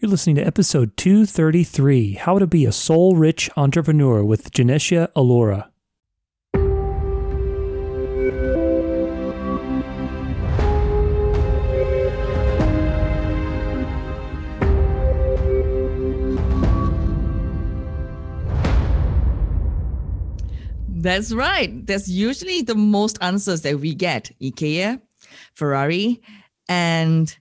You're listening to episode 233 How to Be a Soul Rich Entrepreneur with Genecia Alluora. That's right. That's usually the most answers that we get IKEA, Ferrari, and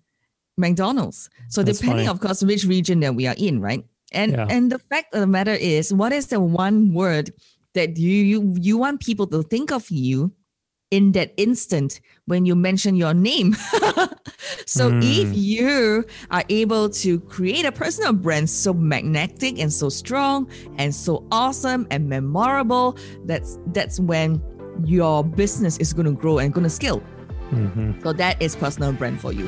McDonald's. So That's depending, funny. of course, which region that we are in, right? And Yeah. and the fact of the matter is, what is the one word that you you you want people to think of you in that instant when you mention your name? so if Mm. you are able to create a personal brand so magnetic and so strong and so awesome and memorable, that's that's when your business is going to grow and going to scale. Mhm. So that is personal brand for you.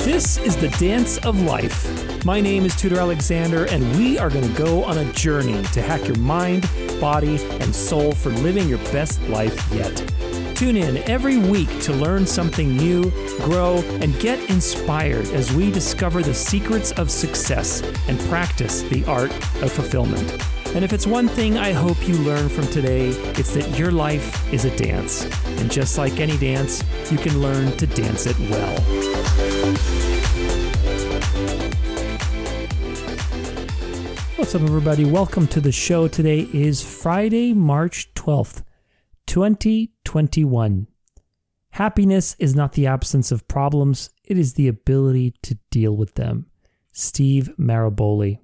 This is the Dance of Life. My name is Tudor Alexander, and we are going to go on a journey to hack your mind, body, and soul for living your best life yet. Tune in every week to learn something new, grow, and get inspired as we discover the secrets of success and practice the art of fulfillment. And if it's one thing I hope you learn from today, it's that your life is a dance. And just like any dance, you can learn to dance it well. What's up, everybody? Welcome to the show. Today is Friday, March 12th, 2021. Happiness is not the absence of problems, it is the ability to deal with them. Steve Maraboli.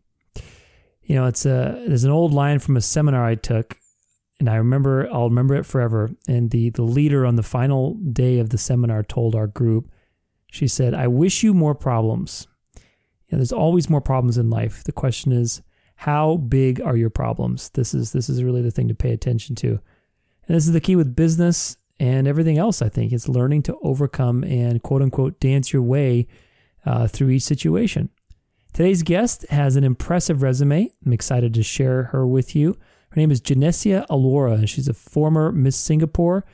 You know, it's a there's an old line from a seminar I took, and I remember I'll remember it forever. And the the leader on the final day of the seminar told our group, she said, "I wish you more problems." You know, there's always more problems in life. The question is, how big are your problems? This is this is really the thing to pay attention to. And this is the key with business and everything else, I think. It's learning to overcome and quote unquote dance your way uh, through each situation. Today's guest has an impressive resume. I'm excited to share her with you. Her name is Genecia Alluora, and she's a former Miss Singapore,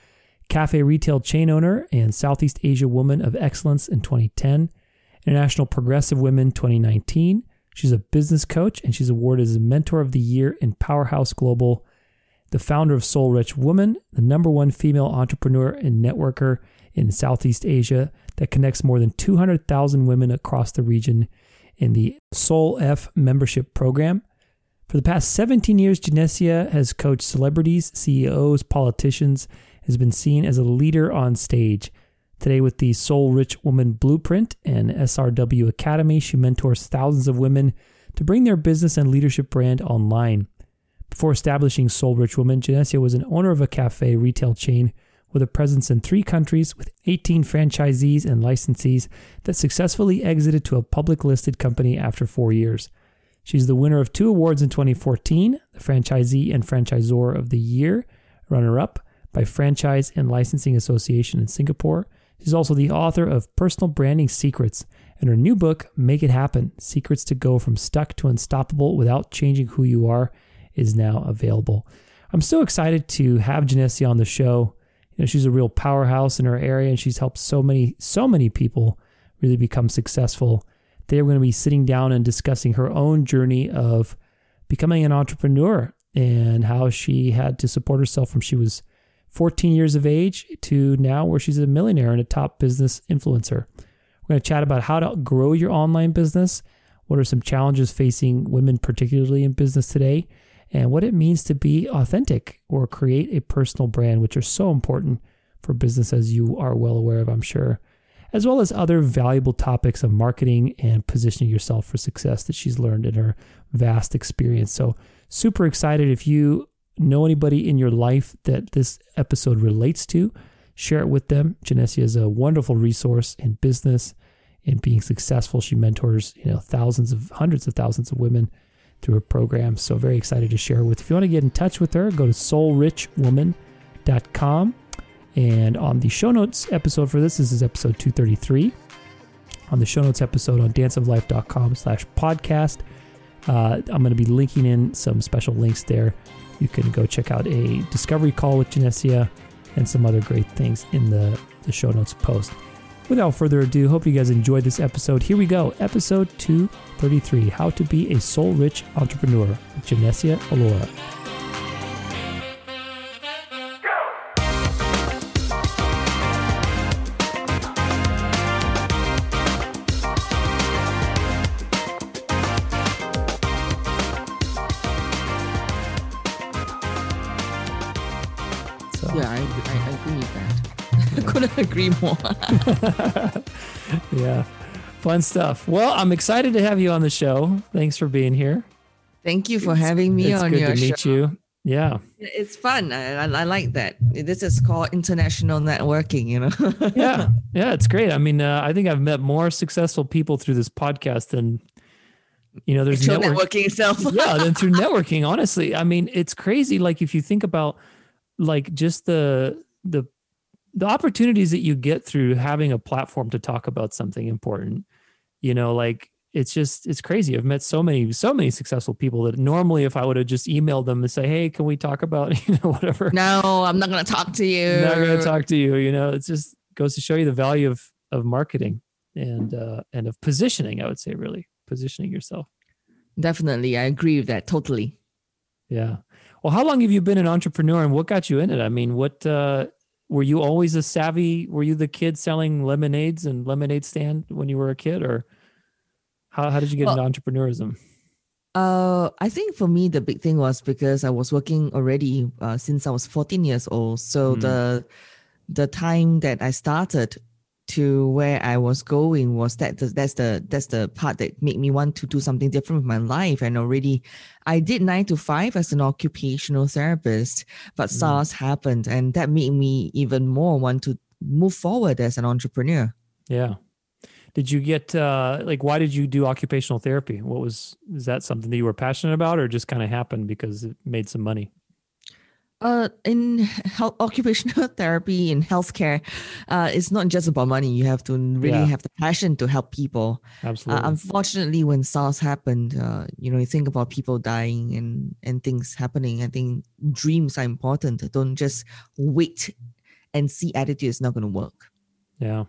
cafe retail chain owner, and Southeast Asia Woman of Excellence in 2010, International Progressive Women 2019. She's a business coach, and she's awarded as a Mentor of the Year in Powerhouse Global the founder of Soul Rich Woman, the number one female entrepreneur and networker in Southeast Asia that connects more than 200,000 women across the region in the Soul F membership program. For the past 17 years, Genecia has coached celebrities, CEOs, politicians, has been seen as a leader on stage. Today, with the Soul Rich Woman Blueprint and SRW Academy, she mentors thousands of women to bring their business and leadership brand online. Before establishing Soul Rich Woman, Genecia was an owner of a cafe retail chain with a presence in three countries with 18 franchisees and licensees that successfully exited to a public listed company after four years. She's the winner of two awards in 2014 the Franchisee and Franchisor of the Year, runner up by Franchise and Licensing Association in Singapore. She's also the author of Personal Branding Secrets and her new book, Make It Happen Secrets to Go from Stuck to Unstoppable Without Changing Who You Are, is now available. I'm so excited to have Genecia on the show. You know, she's a real powerhouse in her area and she's helped so many, so many people really become successful. They are going to be sitting down and discussing her own journey of becoming an entrepreneur and how she had to support herself from she was 14 years of age to now where she's a millionaire and a top business influencer. We're going to chat about how to grow your online business, what are some challenges facing women, particularly in business today, and what it means to be authentic or create a personal brand, which are so important for business, as you are well aware of, I'm sure, as well as other valuable topics of marketing and positioning yourself for success that she's learned in her vast experience. So, super excited if you know anybody in your life that this episode relates to, share it with them. Genecia is a wonderful resource in business, in being successful. She mentors, you know, thousands of hundreds of thousands of women through her program. So very excited to share with. If you want to get in touch with her, go to soulrichwoman.com. And on the show notes episode for this, this is episode 233. On the show notes episode on danceoflife.com slash podcast, uh, I'm going to be linking in some special links there. You can go check out a discovery call with Genecia and some other great things in the, the show notes post. Without further ado, hope you guys enjoyed this episode. Here we go, episode 233 How to Be a Soul Rich Entrepreneur with Genecia Alluora. Couldn't agree more. yeah, fun stuff. Well, I'm excited to have you on the show. Thanks for being here. Thank you for having me on it's on good to meet show. you. Yeah. It's fun. I, I, I like that. This is called international networking, you know? yeah yeah it's great i mean uh, i think i've met more successful people through this podcast than you know there's network- networking itself. yeah than through networking honestly i mean it's crazy like if you think about like just the the the opportunities that you get through having a platform to talk about something important you know like it's just it's crazy i've met so many so many successful people that normally if i would have just emailed them and say hey can we talk about you know whatever No, I'm not going to talk to you. I'm not going to talk to you. You know, it just goes to show you the value of of marketing and uh, and of positioning. I would say, really positioning yourself. Definitely. I agree with that totally. Yeah. Well, how long have you been an entrepreneur, and what got you in it? I mean, what uh, were you always a savvy? Were you the kid selling lemonades and lemonade stand when you were a kid, or how how did you get Well- into entrepreneurism? Uh, I think for me the big thing was because I was working already uh, since I was 14 years old. So Mm. the the time that I started to where I was going was that that's the that's the part that made me want to do something different with my life. And already, I did nine to five as an occupational therapist, but Mm. SARS happened, and that made me even more want to move forward as an entrepreneur. Yeah. Did you get uh, like why did you do occupational therapy? What was is that something that you were passionate about, or just kind of happened because it made some money? Uh, in health, occupational therapy in healthcare, uh, it's not just about money. You have to really Yeah. have the passion to help people. Uh, Absolutely. unfortunately, when SARS happened, uh, you know, you think about people dying and and things happening. I think dreams are important. Don't just wait and see attitude is not going to work. Yeah.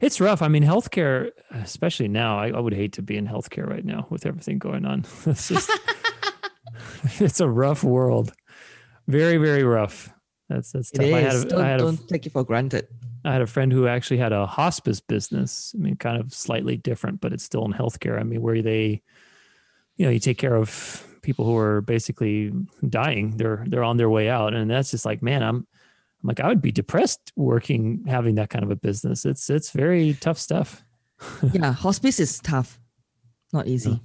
It's rough. I mean, healthcare, especially now, I, I would hate to be in healthcare right now with everything going on. It's just, it's a rough world. Very, very rough. That's, that's tough. I had, a, Don't, I, had a, don't take it for granted. I had a friend who actually had a hospice business. I mean, kind of slightly different, but it's still in healthcare. I mean, where they, you know, you take care of people who are basically dying. They're, they're on their way out. And that's just like, man, I'm, I'm like, I would be depressed working, having that kind of a business. It's, it's very tough stuff. yeah, hospice is tough, not easy.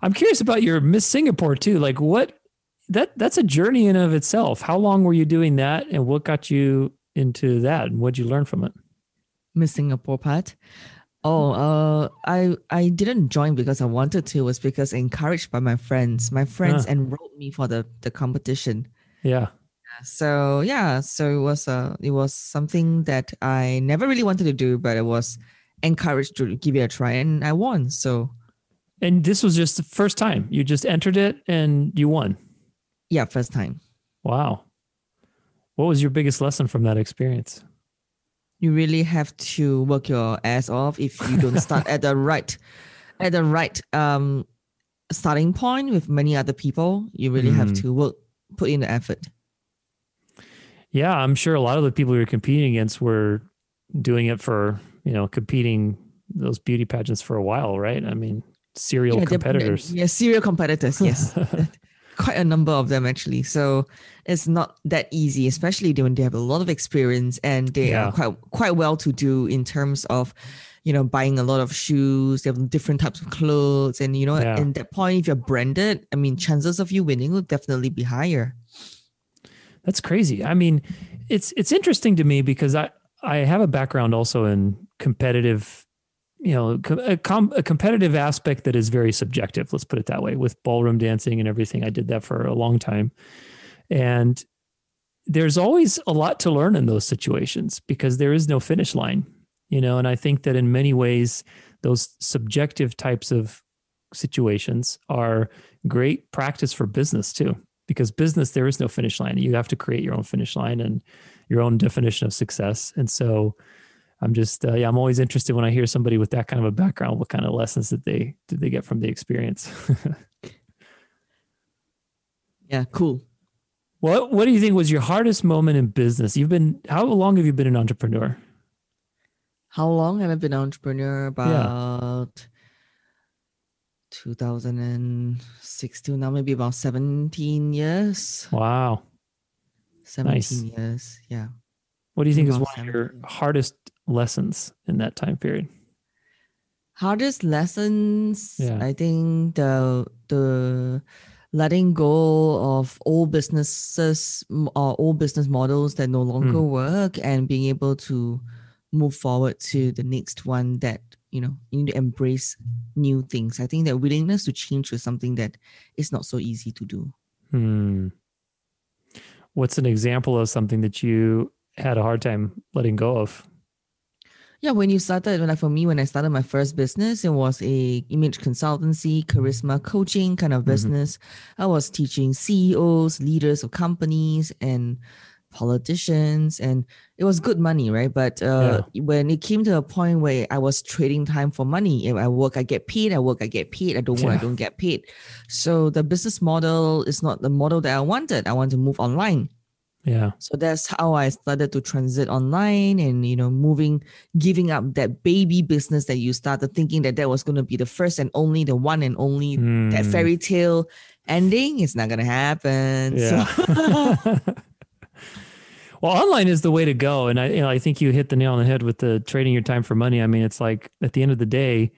I'm curious about your Miss Singapore too. Like what that that's a journey in of itself. How long were you doing that and what got you into that and what'd you learn from it? Miss Singapore part. Oh, uh, I I didn't join because I wanted to. It was because encouraged by my friends. My friends Huh. enrolled me for the the competition. Yeah. So yeah, so it was uh it was something that I never really wanted to do, but I was encouraged to give it a try, and I won. So And this was just the first time. You just entered it and you won. Yeah, first time. Wow. What was your biggest lesson from that experience? You really have to work your ass off if you don't start at the right at the right um starting point with many other people. You really have Mm. to work put in the effort. Yeah, I'm sure a lot of the people you're competing against were doing it for, you know, competing those beauty pageants for a while, right? I mean, serial Yeah, competitors. Yeah, serial competitors. Yes, quite a number of them actually. So it's not that easy, especially when they have a lot of experience and they Yeah. are quite quite well to do in terms of, you know, buying a lot of shoes. They have different types of clothes, and you know, Yeah. at that point, if you're branded, I mean, chances of you winning will definitely be higher. That's crazy. I mean, it's it's interesting to me because I I have a background also in competitive, you know, a, com, a competitive aspect that is very subjective. Let's put it that way. With ballroom dancing and everything, I did that for a long time, and there's always a lot to learn in those situations because there is no finish line, you know. And I think that in many ways, those subjective types of situations are great practice for business too because business there is no finish line you have to create your own finish line and your own definition of success and so I'm just uh, yeah, I'm always interested when I hear somebody with that kind of a background. What kind of lessons did they did they get from the experience? yeah, cool. What What do you think was your hardest moment in business? You've been how long have you been an entrepreneur? How long have I been an entrepreneur? About yeah. 2016 now, maybe about 17 years. Wow. 17 nice. years. Yeah. What do you think about is one 17. of your hardest lessons in that time period? Hardest lessons, yeah. I think the the letting go of old businesses or old business models that no longer mm. work and being able to move forward to the next one that you know you need to embrace new things i think that willingness to change is something that is not so easy to do hmm. what's an example of something that you had a hard time letting go of yeah, when you started, like for me, when I started my first business, it was a image consultancy, charisma coaching kind of mm-hmm. business. Mm-hmm. I was teaching CEOs, leaders of companies, and politicians, and it was good money, right? But uh, yeah. when it came to a point where I was trading time for money, if I work, I get paid. I work, I get paid. I don't work. I don't get paid. So the business model is not the model that I wanted. I want to move online. Yeah. So that's how I started to transit online and, you know, moving, giving up that baby business that you started thinking that that was going to be the first and only, the one and only, mm. that hmm. fairy tale ending. It's not going to happen. Yeah. So. well, online is the way to go. And I, you know, I think you hit the nail on the head with the trading your time for money. I mean, it's like at the end of the day,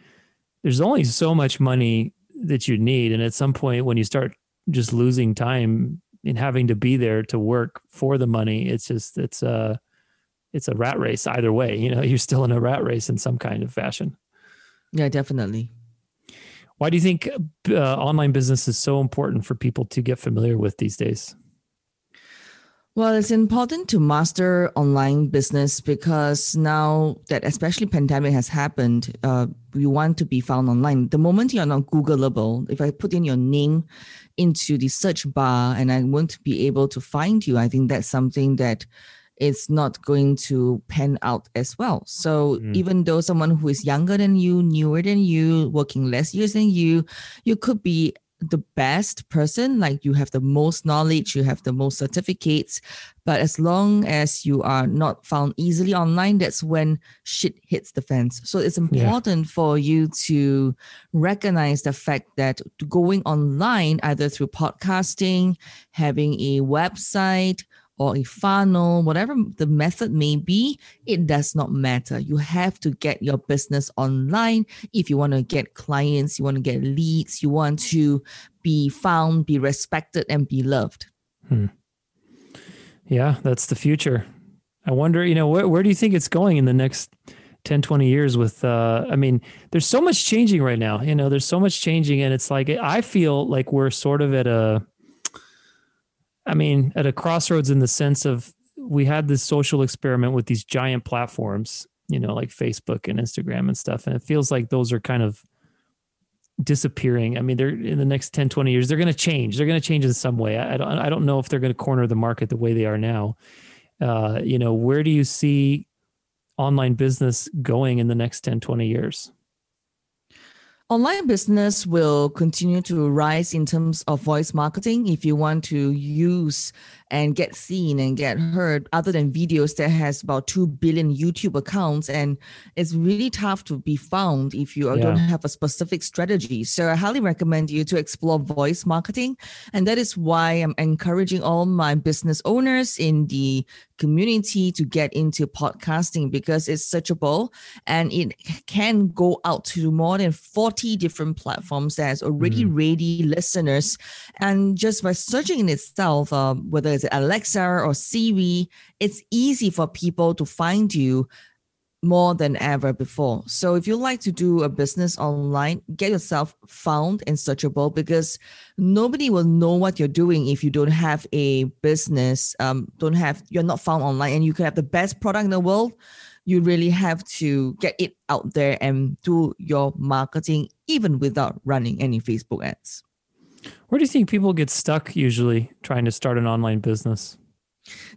there's only so much money that you need. And at some point when you start just losing time in having to be there to work for the money. It's just it's a it's a rat race either way. You know, you're still in a rat race in some kind of fashion. Yeah, definitely. Why do you think uh, online business is so important for people to get familiar with these days? Well, it's important to master online business because now that especially pandemic has happened, uh, we want to be found online. The moment you're not Googleable, if I put in your name into the search bar and I won't be able to find you, I think that's something that it's not going to pan out as well. So mm. even though someone who is younger than you, newer than you, working less years than you, you could be the best person like you have the most knowledge you have the most certificates but as long as you are not found easily online that's when shit hits the fence so it's important yeah. for you to recognize the fact that going online either through podcasting having a website or a funnel, whatever the method may be, it does not matter. You have to get your business online if you want to get clients, you want to get leads, you want to be found, be respected, and be loved. Hmm. Yeah, that's the future. I wonder, you know, where, where do you think it's going in the next 10, 20 years with, uh, I mean, there's so much changing right now, you know, there's so much changing and it's like, I feel like we're sort of at a, I mean, at a crossroads in the sense of we had this social experiment with these giant platforms, you know, like Facebook and Instagram and stuff. And it feels like those are kind of disappearing. I mean, they're in the next 10, 20 years, they're going to change. They're going to change in some way. I don't, I don't know if they're going to corner the market the way they are now. Uh, you know, where do you see online business going in the next 10, 20 years? Online business will continue to rise in terms of voice marketing. If you want to use and get seen and get heard other than videos that has about 2 billion youtube accounts and it's really tough to be found if you yeah. don't have a specific strategy so i highly recommend you to explore voice marketing and that is why i'm encouraging all my business owners in the community to get into podcasting because it's searchable and it can go out to more than 40 different platforms that has already mm. ready listeners and just by searching in itself uh, whether it's Alexa or Siri, it's easy for people to find you more than ever before. So if you like to do a business online, get yourself found and searchable because nobody will know what you're doing if you don't have a business, um, don't have you're not found online and you could have the best product in the world. You really have to get it out there and do your marketing even without running any Facebook ads. Where do you think people get stuck usually trying to start an online business?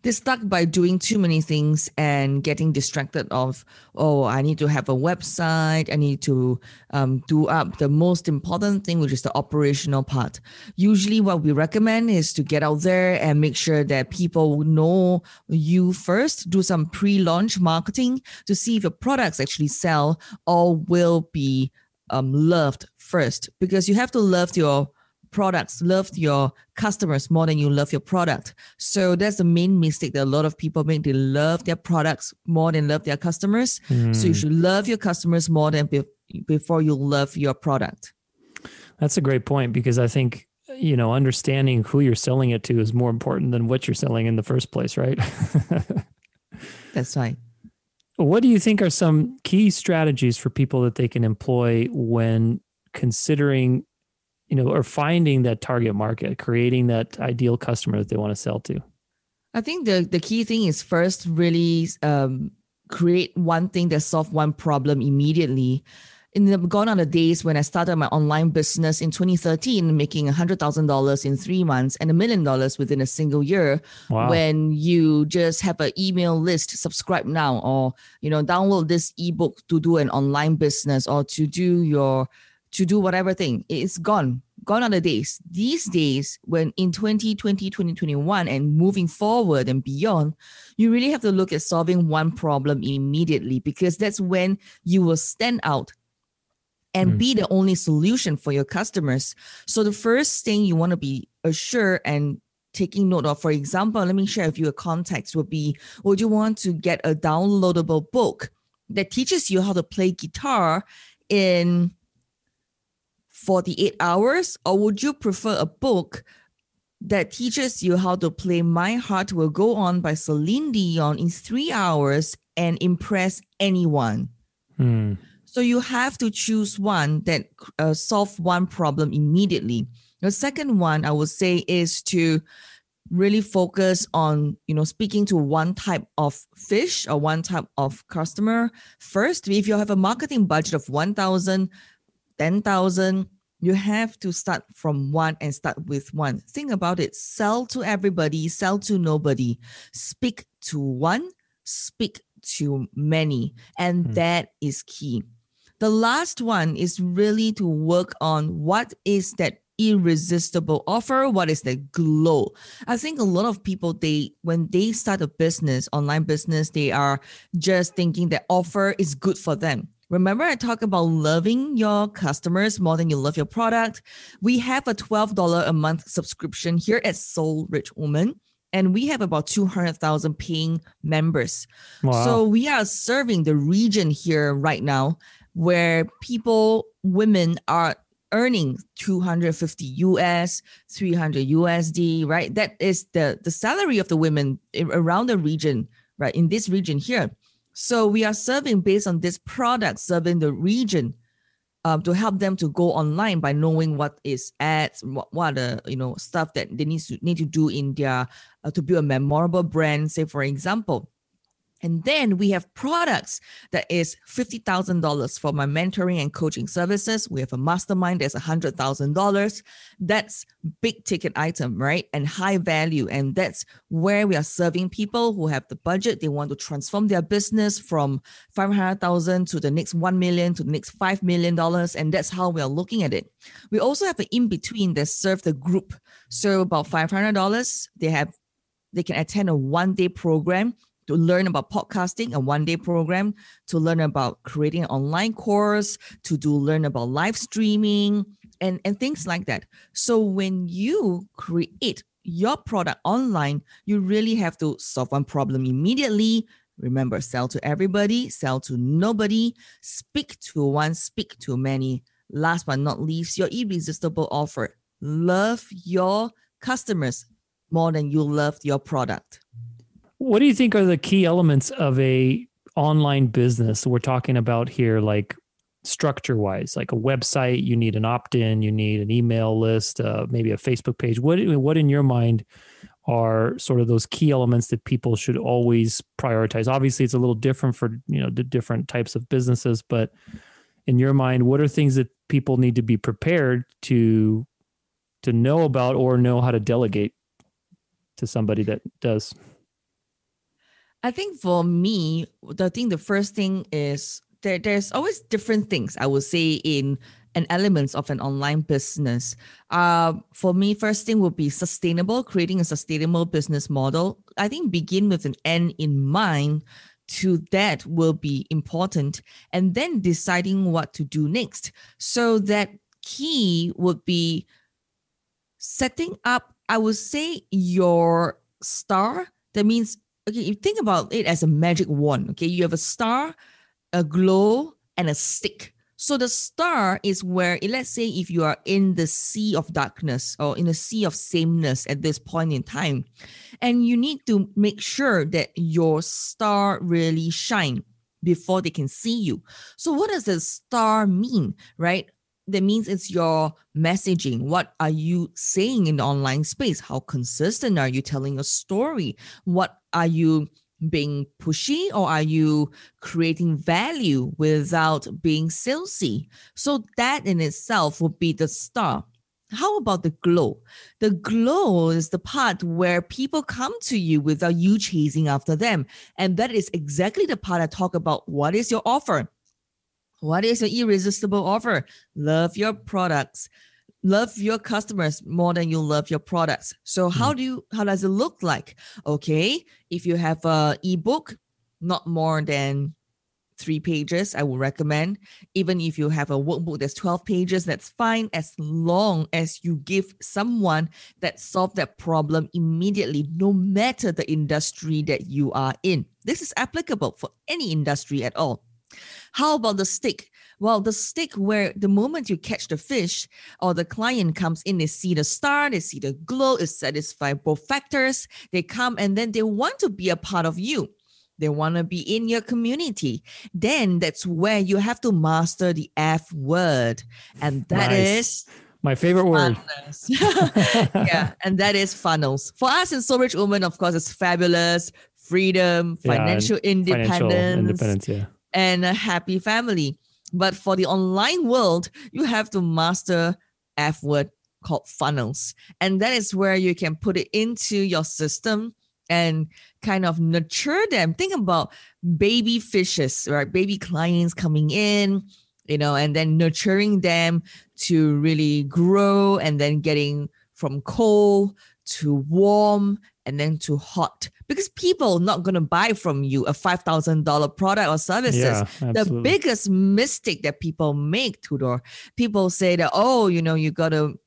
They're stuck by doing too many things and getting distracted of oh i need to have a website. I need to um, do up the most important thing which is the operational part. Usually what we recommend is to get out there and make sure that people know you first. Do some pre-launch marketing to see if your products actually sell or will be um, loved first. Because you have to love your products, love your customers more than you love your product. So that's the main mistake that a lot of people make. They love their products more than love their customers. Mm. So you hmm. should love your customers more than be- before you love your product. That's a great point because I think you know understanding who you're selling it to is more important than what you're selling in the first place, right? that's right. What do you think are some key strategies for people that they can employ when considering you know, or finding that target market, creating that ideal customer that they want to sell to? I think the, the key thing is first really um, create one thing that solve one problem immediately. In the gone are the days when I started my online business in 2013, making $100,000 in three months and a million dollars within a single year. Wow. When you just have an email list, subscribe now, or you know, download this ebook to do an online business or to do your to do whatever thing. It's gone. Gone are the days. These days, when in 2020, 2021, and moving forward and beyond, you really have to look at solving one problem immediately because that's when you will stand out and mm. be the only solution for your customers. So the first thing you want to be assured and taking note of, for example, let me share with you a context would be, would you want to get a downloadable book that teaches you how to play guitar in 48 hours, or would you prefer a book that teaches you how to play My Heart Will Go On by Celine Dion in three hours and impress anyone? Hmm. So you have to choose one that uh, solve one problem immediately. The second one I would say is to really focus on you know speaking to one type of fish or one type of customer first if you have a marketing budget of 1000 10,000. You have to start from one and start with one. Think about it. Sell to everybody, sell to nobody. Speak to one, speak to many. And hmm. that is key. The last one is really to work on what is that irresistible offer what is the glow i think a lot of people they when they start a business online business they are just thinking that offer is good for them Remember, I talked about loving your customers more than you love your product. We have a $12 a month subscription here at Soul Rich Woman, and we have about 200,000 paying members. Wow. So we are serving the region here right now where people, women are earning 250 US, 300 USD, right? That is the, the salary of the women around the region, right? In this region here. So we are serving based on this product, serving the region um, to help them to go online by knowing what is ads, what, what the you know stuff that they need to need to do in their uh, to build a memorable brand. Say for example, and then we have products that is $50,000 for my mentoring and coaching services. We have a mastermind that's $100,000. That's big ticket item, right? And high value. And that's where we are serving people who have the budget. They want to transform their business from 500,000 to the next 1 million to the next 5 million dollars. And that's how we are looking at it. We also have an in between that serve the group. So about $500, they have they can attend a one day program to learn about podcasting, a one day program, to learn about creating an online course, to do learn about live streaming and, and things like that. So when you create your product online, you really have to solve one problem immediately. Remember, sell to everybody, sell to nobody, speak to one, speak to many. Last but not least, your irresistible offer. Love your customers more than you love your product. What do you think are the key elements of a online business we're talking about here like structure wise like a website you need an opt-in you need an email list uh, maybe a facebook page. What what in your mind are sort of those key elements that people should always prioritize? Obviously it's a little different for you know the different types of businesses but in your mind what are things that people need to be prepared to to know about or know how to delegate to somebody that does I think for me, the thing, the first thing is there, there's always different things I would say in an elements of an online business. Uh, for me, first thing would be sustainable, creating a sustainable business model. I think begin with an end in mind to that will be important and then deciding what to do next so that key would be setting up i would say your star that means okay you think about it as a magic wand okay you have a star a glow and a stick so the star is where, eh, let's say, if you are in the sea of darkness or in the sea of sameness at this point in time, and you need to make sure that your star really shine before they can see you. So what does the star mean, right? That means it's your messaging. What are you saying in the online space? How consistent are you telling a story? What are you being pushy or are you creating value without being salesy? So that in itself would be the star. How about the glow? The glow is the part where people come to you without you chasing after them. And that is exactly the part I talk about. What is your offer? What is your irresistible offer? Love your products love your customers more than you love your products. So how hmm. do you how does it look like? Okay, if you have a ebook, not more than three pages, I would recommend. Even if you have a workbook that's 12 pages, that's fine as long as you give someone that solve that problem immediately, no matter the industry that you are in. This is applicable for any industry at all. How about the stick? Well, the stick where the moment you catch the fish or the client comes in, they see the star, they see the glow, it satisfies both factors. They come and then they want to be a part of you. They want to be in your community. Then that's where you have to master the F word. And that nice. is my favorite word. yeah, and that is funnels. For us in Soul Rich Woman, of course, it's fabulous, freedom, financial yeah, independence, financial independence yeah. And a happy family. But for the online world, you have to master F word called funnels. And that is where you can put it into your system and kind of nurture them. Think about baby fishes, right? Baby clients coming in, you know, and then nurturing them to really grow and then getting from cold to warm and then to hot because people not going to buy from you a $5000 product or services yeah, the biggest mistake that people make tudor people say that oh you know you got to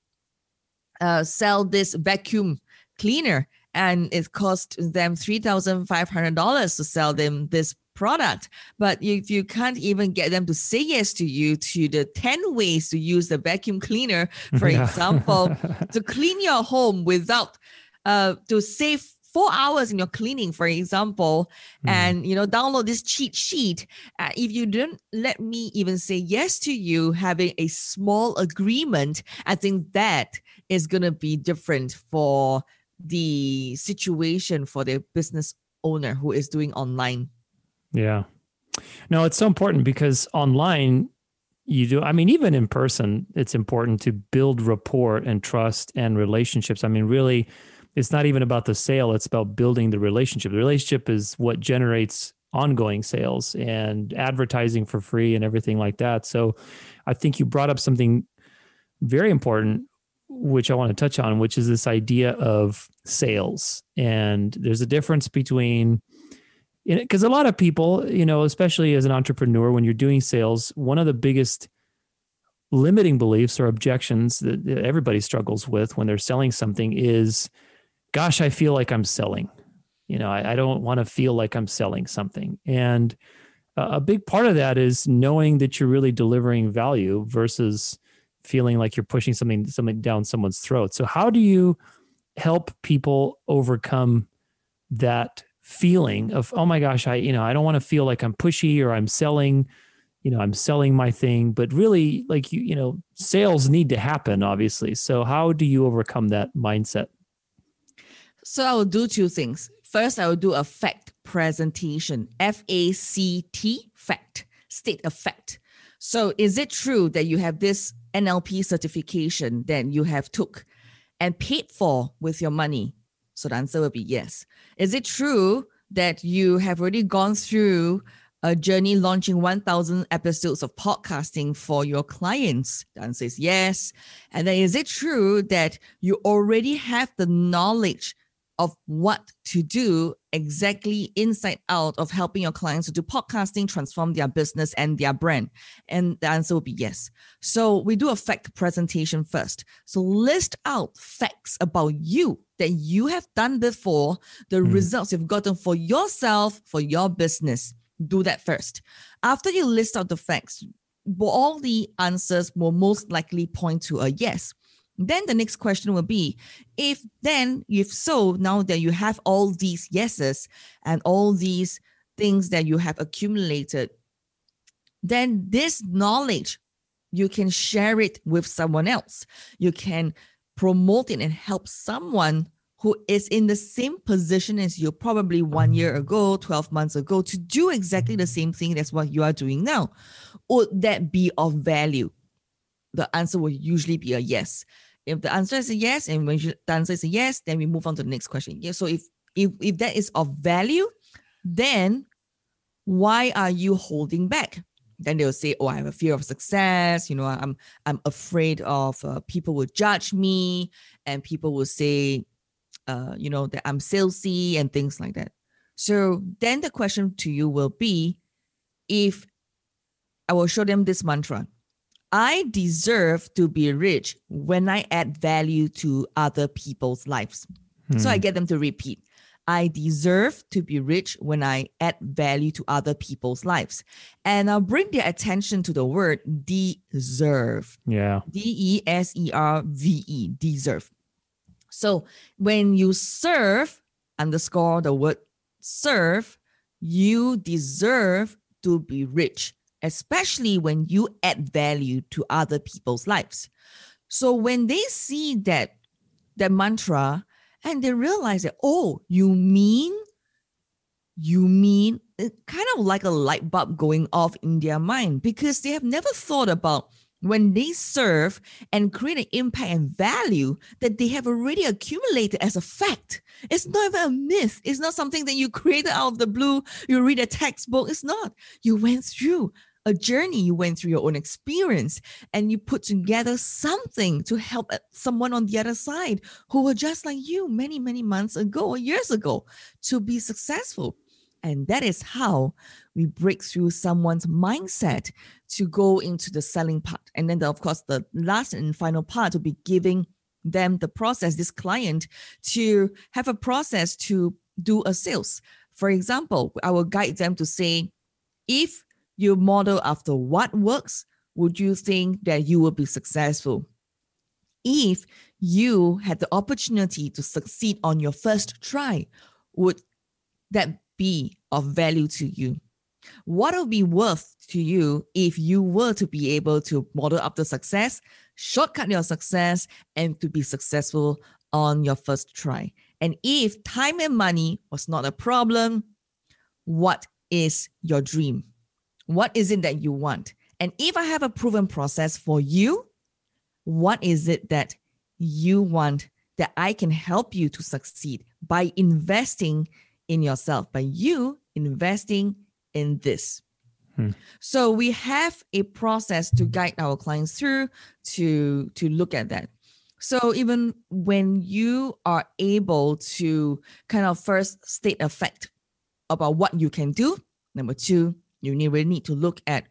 uh, sell this vacuum cleaner and it cost them $3500 to sell them this product. But if you can't even get them to say yes to you to the 10 ways to use the vacuum cleaner, for yeah. example, to clean your home without uh to save four hours in your cleaning, for example, mm. and you know, download this cheat sheet. Uh, if you don't let me even say yes to you having a small agreement, I think that is gonna be different for the situation for the business owner who is doing online yeah. No, it's so important because online you do I mean even in person it's important to build rapport and trust and relationships. I mean really it's not even about the sale, it's about building the relationship. The relationship is what generates ongoing sales and advertising for free and everything like that. So I think you brought up something very important which I want to touch on, which is this idea of sales. And there's a difference between because a lot of people, you know, especially as an entrepreneur, when you're doing sales, one of the biggest limiting beliefs or objections that everybody struggles with when they're selling something is, gosh, I feel like I'm selling. You know, I, I don't want to feel like I'm selling something. And a big part of that is knowing that you're really delivering value versus feeling like you're pushing something something down someone's throat. So how do you help people overcome that feeling of oh my gosh i you know i don't want to feel like i'm pushy or i'm selling you know i'm selling my thing but really like you you know sales need to happen obviously so how do you overcome that mindset so i will do two things first i will do a fact presentation f-a-c-t fact state a fact so is it true that you have this nlp certification that you have took and paid for with your money so the answer will be yes. Is it true that you have already gone through a journey launching 1000 episodes of podcasting for your clients? The answer is yes. And then is it true that you already have the knowledge of what to do exactly inside out of helping your clients to do podcasting, transform their business and their brand? And the answer will be yes. So we do a fact presentation first. So list out facts about you that you have done before, the mm. results you've gotten for yourself, for your business. Do that first. After you list out the facts, all the answers will most likely point to a yes. Then the next question will be if then, if so, now that you have all these yeses and all these things that you have accumulated, then this knowledge, you can share it with someone else. You can promote it and help someone who is in the same position as you probably one year ago, 12 months ago, to do exactly the same thing as what you are doing now. Would that be of value? The answer will usually be a yes. If the answer is a yes, and when the answer is a yes, then we move on to the next question. Yeah. So if if if that is of value, then why are you holding back? Then they'll say, "Oh, I have a fear of success. You know, I'm I'm afraid of uh, people will judge me, and people will say, uh, you know, that I'm salesy and things like that." So then the question to you will be, if I will show them this mantra, I deserve to be rich when I add value to other people's lives. Hmm. So I hmm. get them to repeat. I deserve to be rich when I add value to other people's lives. And I'll bring their attention to the word deserve. Yeah. D E S E R V E, deserve. So when you serve, underscore the word serve, you deserve to be rich especially when you add value to other people's lives. So when they see that that mantra and they realize that, oh, you mean, you mean kind of like a light bulb going off in their mind because they have never thought about when they serve and create an impact and value that they have already accumulated as a fact. It's not even a myth. It's not something that you created out of the blue. You read a textbook. It's not. You went through a journey you went through your own experience and you put together something to help uh, someone on the other side who were just like you many many months ago or years ago to be successful. And that is how we break through someone's mindset to go into the selling part. And then the, of course the last and final part will be giving them the process this client to have a process to do a sales. For example i will guide them to say if you model after what works, would you think that you will be successful? If you had the opportunity to succeed on your first try, would that be of value to you? What will be worth to you if you were to be able to model after success, shortcut your success, and to be successful on your first try? And if time and money was not a problem, what is your dream? What is it that you want? And if I have a proven process for you, what is it that you want that I can help you to succeed by investing in yourself, by you investing in this? Hmm. So we have a process to guide our clients through to to look at that. So even when you are able to kind of first state a fact about what you can do, number two, you really need to look at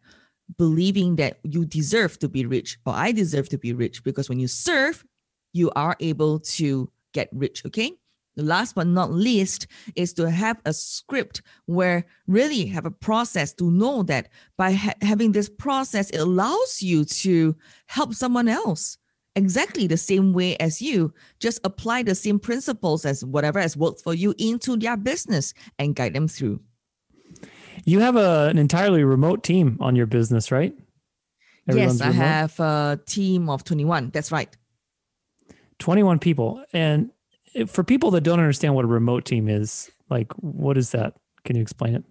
believing that you deserve to be rich or I deserve to be rich because when you serve, you are able to get rich. Okay. The last but not least is to have a script where really have a process to know that by ha- having this process, it allows you to help someone else exactly the same way as you. Just apply the same principles as whatever has worked for you into their business and guide them through. You have a, an entirely remote team on your business, right? Everyone's yes, I have a team of 21. That's right. 21 people. And for people that don't understand what a remote team is, like what is that? Can you explain it?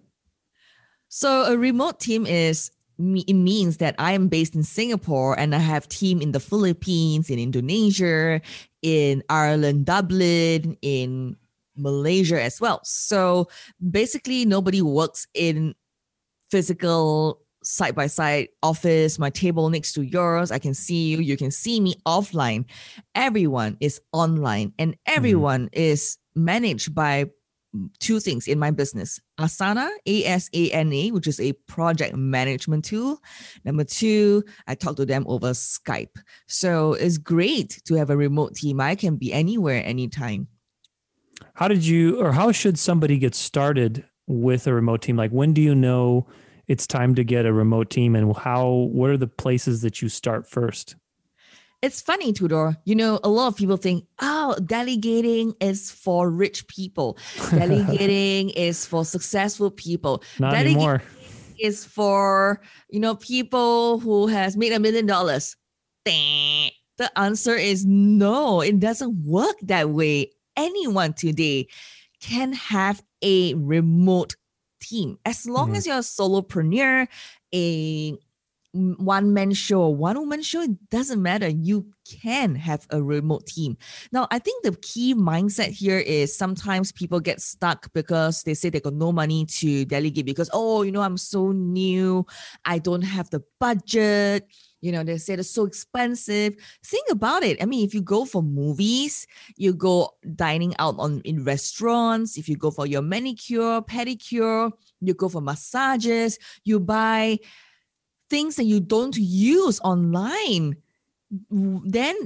So a remote team is it means that I am based in Singapore and I have team in the Philippines, in Indonesia, in Ireland, Dublin, in Malaysia as well. So basically, nobody works in physical side by side office, my table next to yours. I can see you. You can see me offline. Everyone is online and everyone mm. is managed by two things in my business Asana, A S A N A, which is a project management tool. Number two, I talk to them over Skype. So it's great to have a remote team. I can be anywhere, anytime. How did you, or how should somebody get started with a remote team? Like, when do you know it's time to get a remote team and how, what are the places that you start first? It's funny, Tudor. You know, a lot of people think, oh, delegating is for rich people. Delegating is for successful people. Not delegating anymore. Is for you know people who has made a million dollars. The answer is no. It doesn't work that way. Anyone today can have a remote team as long mm-hmm. as you're a solopreneur, a one man show or one woman show, it doesn't matter. You can have a remote team. Now, I think the key mindset here is sometimes people get stuck because they say they got no money to delegate because, oh, you know, I'm so new. I don't have the budget. You know, they say it's so expensive. Think about it. I mean, if you go for movies, you go dining out on in restaurants, if you go for your manicure, pedicure, you go for massages, you buy things that you don't use online, then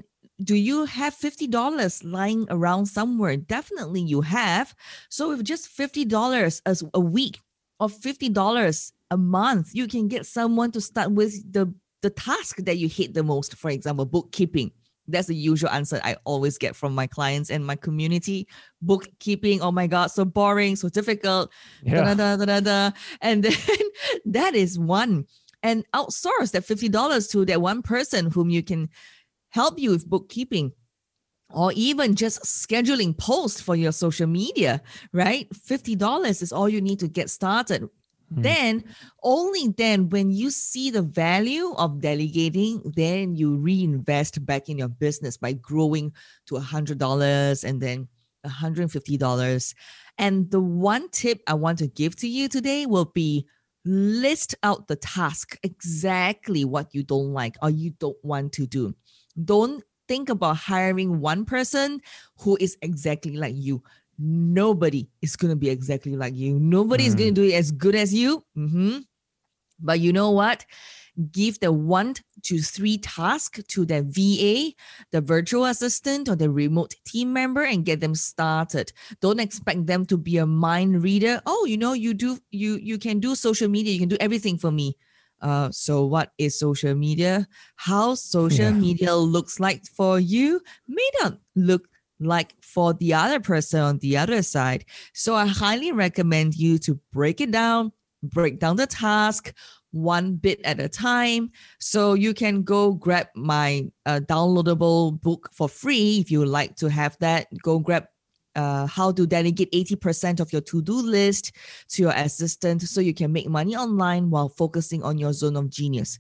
do you have $50 lying around somewhere? Definitely you have. So with just $50 as a week or $50 a month, you can get someone to start with the, the task that you hate the most. For example, bookkeeping. That's the usual answer I always get from my clients and my community. Bookkeeping, oh my God, so boring, so difficult. Yeah. Da, da, da, and then that is one and outsource that $50 to that one person whom you can help you with bookkeeping or even just scheduling posts for your social media, right? $50 is all you need to get started. Mm. Then, only then, when you see the value of delegating, then you reinvest back in your business by growing to $100 and then $150. And the one tip I want to give to you today will be list out the task exactly what you don't like or you don't want to do. Don't think about hiring one person who is exactly like you. Nobody is going to be exactly like you. Nobody mm. is going to do it as good as you. Mm-hmm. But you know what? give the one to three task to the VA, the virtual assistant, or the remote team member and get them started. Don't expect them to be a mind reader. Oh, you know, you do you you can do social media, you can do everything for me. Uh, so what is social media? How social yeah. media looks like for you may not look like for the other person on the other side. So I highly recommend you to break it down, break down the task, one bit at a time. So you can go grab my uh, downloadable book for free if you like to have that. Go grab uh, how to delegate 80% of your to-do list to your assistant so you can make money online while focusing on your zone of genius.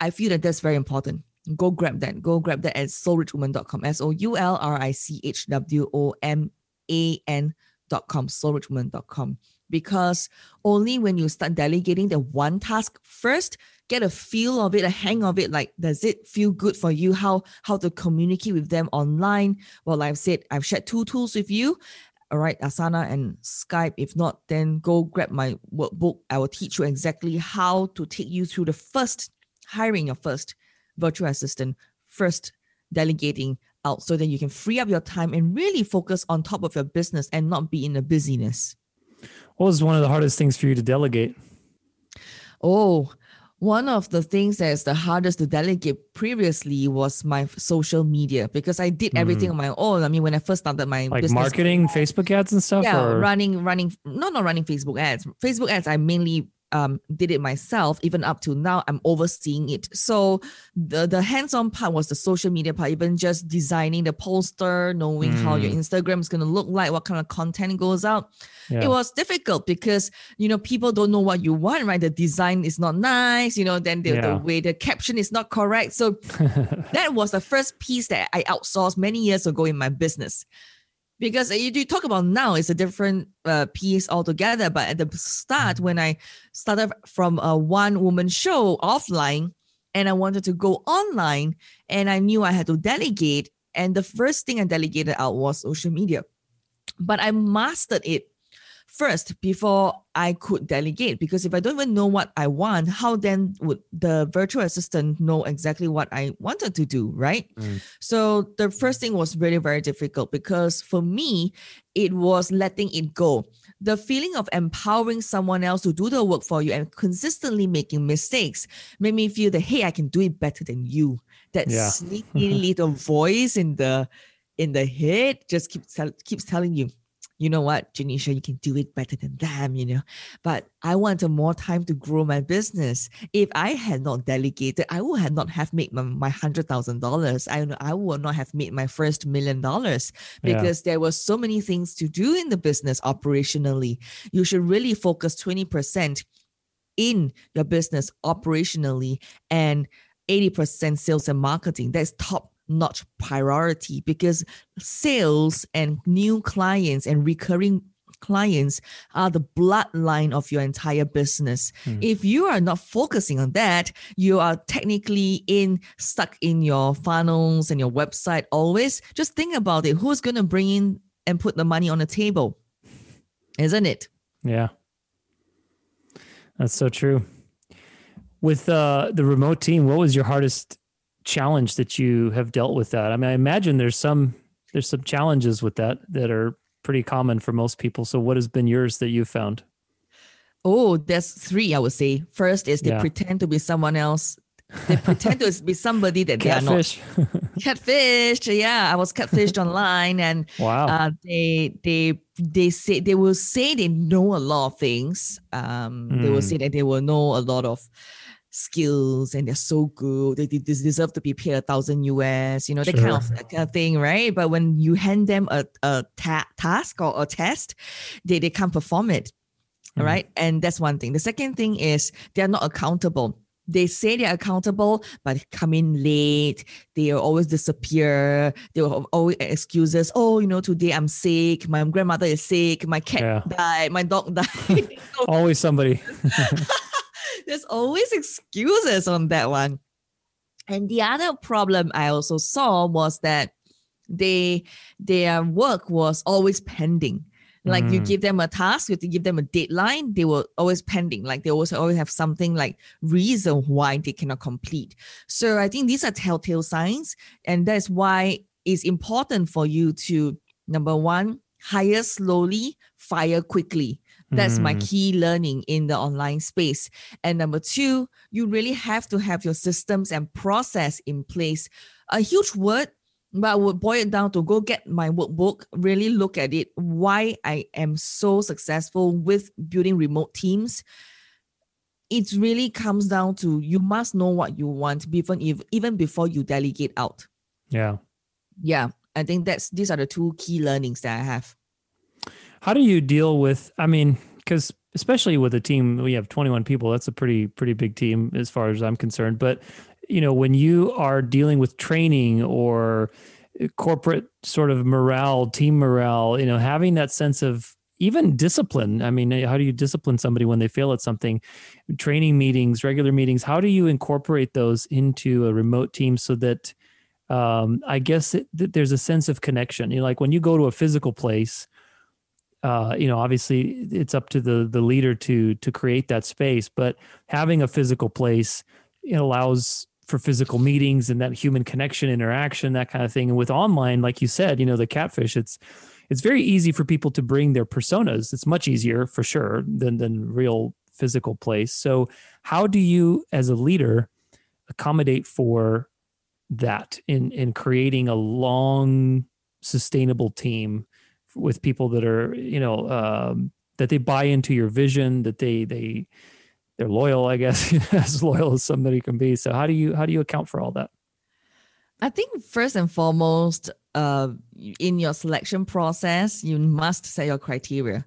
I feel that that's very important. Go grab that. Go grab that at soulrichwoman.com. S-O-U-L-R-I-C-H-W-O-M-A-N.com. Soulrichwoman.com because only when you start delegating the one task first get a feel of it a hang of it like does it feel good for you how how to communicate with them online well i've said i've shared two tools with you all right asana and skype if not then go grab my workbook i will teach you exactly how to take you through the first hiring your first virtual assistant first delegating out so that you can free up your time and really focus on top of your business and not be in the busyness what was one of the hardest things for you to delegate? Oh, one of the things that's the hardest to delegate previously was my social media because I did everything mm. on my own. I mean, when I first started my like business, marketing, Facebook ads and stuff. Yeah, or? running, running, no, not running Facebook ads. Facebook ads, I mainly um, did it myself. Even up to now, I'm overseeing it. So the the hands-on part was the social media part. Even just designing the poster, knowing mm. how your mm. Instagram is going to look like, what kind of content goes out. Yeah. It was difficult because you know people don't know what you want, right? The design is not nice. You know, then the, yeah. the way the caption is not correct. So that was the first piece that I outsourced many years ago in my business because you, you talk about now it's a different uh, piece altogether but at the start Mm-hmm. when i started from a one woman show offline and i wanted to go online and i knew i had to delegate and the first thing i delegated out was social media but i mastered it first before I could delegate. Because if I don't even know what I want, how then would the virtual assistant know exactly what I wanted to do, right? Mm. So the first thing was really, very difficult because for me, it was letting it go. The feeling of empowering someone else to do the work for you and consistently making mistakes made me feel that, hey, I can do it better than you. That Yeah. sneaky little voice in the in the head just keeps tell, keeps telling you, you know what, Genecia, you can do it better than them, you know. But I wanted more time to grow my business. If I had not delegated, I would have not have made my, my hundred thousand dollars. I know I would not have made my first million dollars Yeah. because there were so many things to do in the business operationally. You should really focus 20% in your business operationally and 80% sales and marketing. That's top notch priority because sales and new clients and recurring clients are the bloodline of your entire business. Hmm. If you are not focusing on that, you are technically in stuck in your funnels and your website always. Just think about it. Who's going to bring in and put the money on the table? Isn't it? Yeah. That's so true. With uh, the remote team, what was your hardest challenge that you have dealt with that? I mean, I imagine there's some there's some challenges with that that are pretty common for most people. So what has been yours that you've found? Oh, there's three, I would say. First is they Yeah. pretend to be someone else. They pretend to be somebody that they are not. Catfish. Yeah, I was catfished online and wow. uh, they they they say they will say they know a lot of things. Um, they will Mm. say that they will know a lot of skills and they're so good. They, they deserve to be paid a thousand US. You know that kind of that kind of thing, right? But when you hand them a a ta- task or a test, they they can't perform it. Mm. Right, and that's one thing. The second thing is they're not accountable. They say they're accountable, but come in late. They always disappear. They will have always excuses. Oh, you know, today I'm sick. My grandmother is sick. My cat Yeah. died. My dog died. Always somebody. there's always excuses on that one. And the other problem I also saw was that they their work was always pending. Like you Mm. give them a task, you have to give them a deadline, they were always pending. Like they also always have something like reason why they cannot complete. So I think these are telltale signs, and that's why it's important for you to number one, hire slowly, fire quickly. That's my Mm. key learning in the online space. And number two, you really have to have your systems and process in place. A huge word, but I would boil it down to go get my workbook, really look at it, why I am so successful with building remote teams. It really comes down to you must know what you want, even if even before you delegate out. Yeah. Yeah. I think that's these are the two key learnings that I have. How do you deal with? I mean, because especially with a team, we have 21 people. That's a pretty pretty big team as far as I'm concerned. But you know, when you are dealing with training or corporate sort of morale, team morale, you know, having that sense of even discipline. I mean, how do you discipline somebody when they fail at something? Training meetings, regular meetings. How do you incorporate those into a remote team so that um, I guess it, that there's a sense of connection. You know, like when you go to a physical place, uh, you know, obviously it's up to the the leader to to create that space, but having a physical place it allows for physical meetings and that human connection, interaction, that kind of thing. And with online, like you said, you know, the catfish, it's it's very easy for people to bring their personas. It's much easier for sure than than real physical place. So, how do you, as a leader, accommodate for that in in creating a long, sustainable team with people that are you know um, that they buy into your vision, that they they they're loyal, I guess, as loyal as somebody can be. So, how do you how do you account for all that? I think first and foremost, uh, in your selection process, you must set your criteria.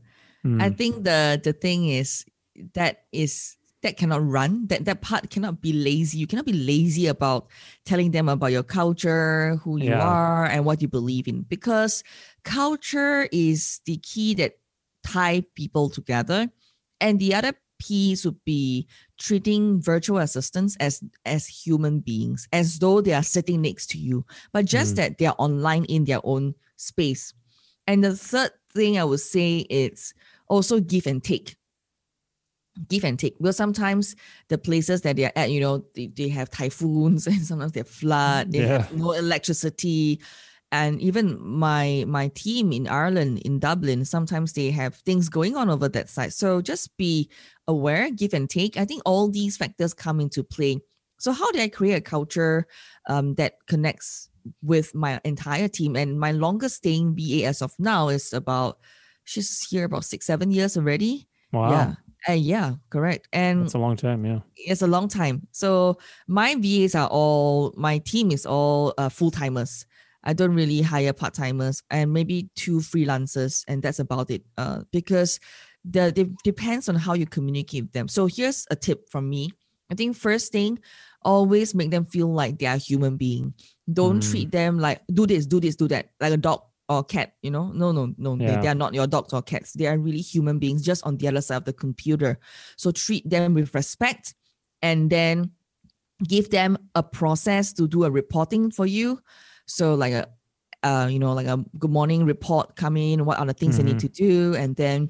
I Hmm. think the the thing is that is that cannot run. That that part cannot be lazy. You cannot be lazy about telling them about your culture, who you Yeah. are, and what you believe in. Because culture is the key that tie people together. And the other piece would be treating virtual assistants as as human beings, as though they are sitting next to you, but just Mm. that they are online in their own space. And the third thing I would say is also give and take. Give and take. Because sometimes the places that they're at, you know, they, they have typhoons and sometimes they flood, they have no electricity. And even my my team in Ireland, in Dublin, sometimes they have things going on over that side. So just be aware, give and take. I think all these factors come into play. So how do I create a culture um, that connects with my entire team? And my longest staying VA as of now is about she's here about six, seven years already. Wow. Yeah. Uh, yeah, correct. And it's a long time. Yeah. it's a long time. So my VAs are all my team is all uh, full timers. I don't really hire part timers and maybe two freelancers, and that's about it. Uh, because the it depends on how you communicate with them. So here's a tip from me. I think first thing, always make them feel like they are human being. Don't Mm. treat them like do this, do this, do that, like a dog or cat. You know, no, no, no. They, Yeah. they are not your dogs or cats. They are really human beings, just on the other side of the computer. So treat them with respect, and then give them a process to do a reporting for you. So like a, uh, you know, like a good morning report come in. What are the things they need to do, and then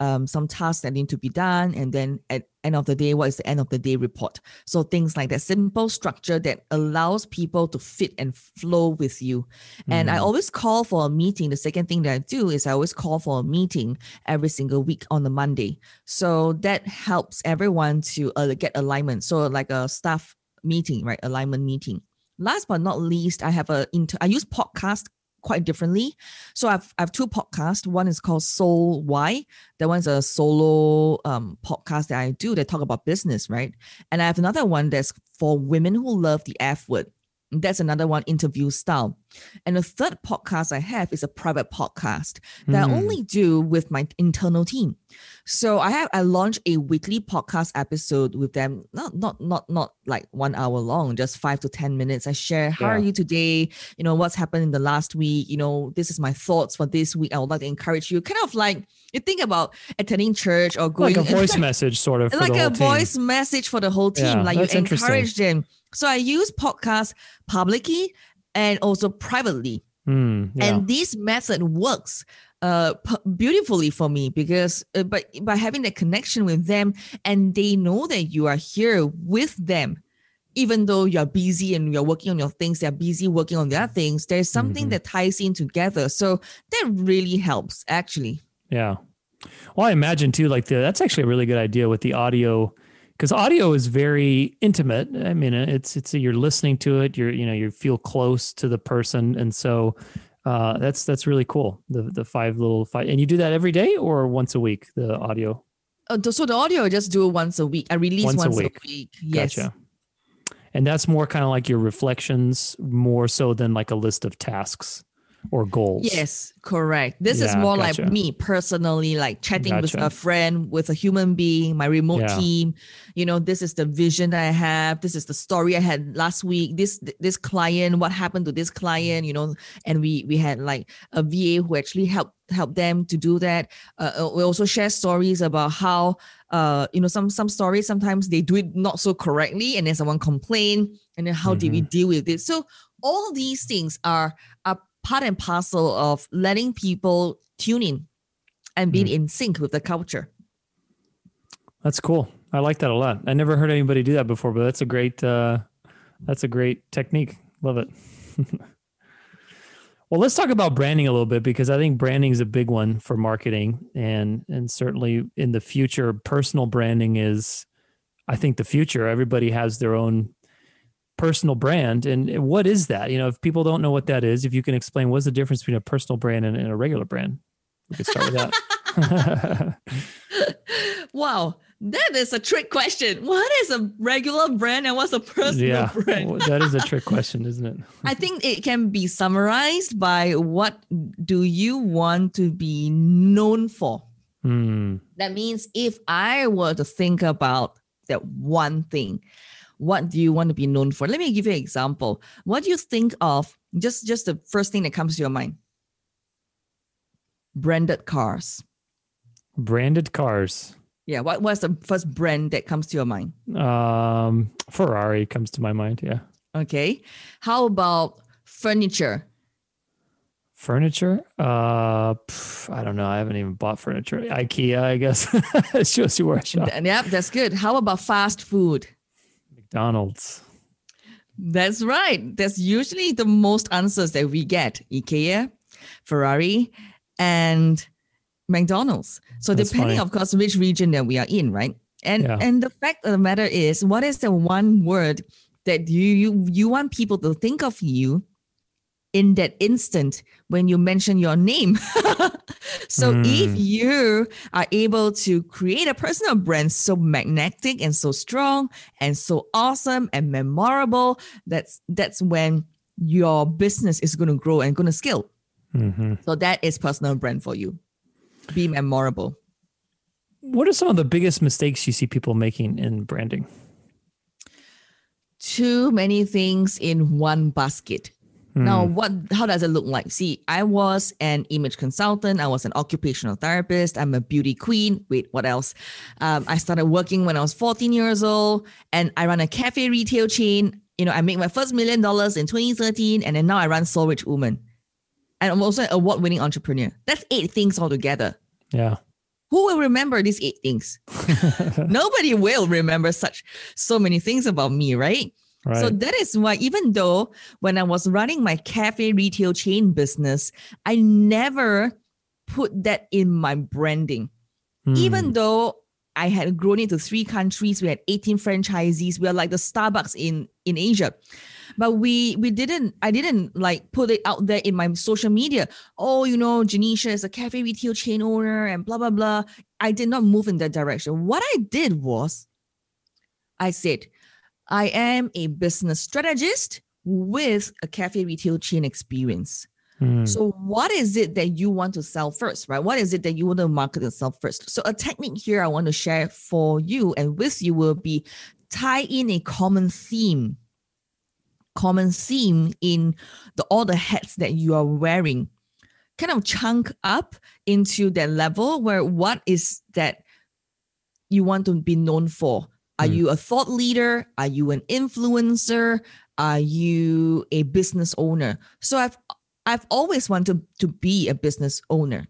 um, some tasks that need to be done, and then at end of the day, what is the end of the day report? So things like that, simple structure that allows people to fit and flow with you. And I Mhm. always call for a meeting. The second thing that I do is I always call for a meeting every single week on the Monday. So that helps everyone to uh, get alignment. So like a staff meeting, right? Alignment meeting. Last but not least, I have a inter- I use podcast quite differently. So I've I have two podcasts. One is called Soul Why. That one's a solo um, podcast that I do that talk about business, right? And I have another one that's for women who love the F word. That's another one interview style. And the third podcast I have is a private podcast that I Hmm. only do with my internal team. So I have I launch a weekly podcast episode with them, not not not not like one hour long, just five to ten minutes. I share how are you today, you know, what's happened in the last week, you know, this is my thoughts for this week. I would like to encourage you. Kind of like you think about attending church or going Like a voice message, sort of. For like a team. voice message for the whole team. Yeah, like you encourage them. So I use podcasts publicly and also privately. Hmm, yeah. And this method works uh beautifully for me because uh, by by having that connection with them and they know that you are here with them even though you're busy and you're working on your things they're busy working on their things there's something Mhm. that ties in together so that really helps actually Yeah. Well, I imagine too, like the, that's actually a really good idea with the audio, because audio is very intimate. I mean, it's it's you're listening to it, you're you know you feel close to the person, and so uh, that's that's really cool. The the five little five, and you do that every day or once a week. The audio. uh, so the audio I just do it once a week i release Once once, a a week. week, yes Gotcha. And that's more kind of like your reflections, more so than like a list of tasks or goals. Yes, correct. This is more gotcha. like me personally, like chatting with a friend, with a human being, my remote Yeah. team. You know, this is the vision that I have. This is the story I had last week. This this client, what happened to this client? You know, and we we had like a VA who actually helped help them to do that. Uh, uh, we also share stories about how uh you know some some stories sometimes they do it not so correctly, and then someone complain, and then how did we deal with it? So all these things are are part and parcel of letting people tune in and being in sync with the culture. That's cool. I like that a lot. I never heard anybody do that before, but that's a great uh that's a great technique. Love it. well, let's talk about branding a little bit because I think branding is a big one for marketing and and certainly in the future personal branding is I think the future. Everybody has their own personal brand and what is that? You know, if people don't know what that is, if you can explain what's the difference between a personal brand and, and a regular brand. We could start with that. wow, that is a trick question. What is a regular brand and what's a personal yeah, brand? that is a trick question, isn't it? I think it can be summarized by what do you want to be known for? Hmm. That means if I were to think about that one thing. What do you want to be known for? Let me give you an example. What do you think of? Just just the first thing that comes to your mind. Branded cars. Branded cars. Yeah. What was the first brand that comes to your mind? Um, Ferrari comes to my mind. Yeah. Okay. How about furniture? Furniture? Uh, pff, I don't know. I haven't even bought furniture. IKEA, I guess. it shows you where I shop. Yep, that's good. How about fast food? McDonald's. That's right. That's usually the most answers that we get. IKEA, Ferrari, and McDonald's. So That's depending, funny. of course, which region that we are in, right? And Yeah. and the fact of the matter is, what is the one word that you you you want people to think of you in that instant when you mention your name? so if Mm. you are able to create a personal brand so magnetic and so strong and so awesome and memorable, that's that's when your business is going to grow and going to scale. hmm So that is personal brand for you. Be memorable. What are some of the biggest mistakes you see people making in branding? Too many things in one basket. Now, Hmm. what? How does it look like? See, I was an image consultant. I was an occupational therapist. I'm a beauty queen. Wait, what else? Um, I started working when I was 14 years old, and I run a cafe retail chain. You know, I made my first million dollars in 2013, and then now I run Soul Rich Woman, and I'm also an award-winning entrepreneur. That's eight things altogether. Yeah. Who will remember these eight things? Nobody will remember such so many things about me, right? Right. So that is why, even though when I was running my cafe retail chain business, I never put that in my branding. Hmm. Even though I had grown into three countries, we had 18 franchisees, we are like the Starbucks in in Asia. But we we didn't, I didn't like put it out there in my social media. Oh, you know, Genecia is a cafe retail chain owner and blah blah blah. I did not move in that direction. What I did was I said, I am a business strategist with a cafe retail chain experience. Hmm. So, what is it that you want to sell first, right? What is it that you want to market yourself first? So, a technique here I want to share for you and with you will be tie in a common theme, common theme in the all the hats that you are wearing. Kind of chunk up into that level where what is that you want to be known for? Are Hmm. you a thought leader? Are you an influencer? Are you a business owner? So I've I've always wanted to be a business owner,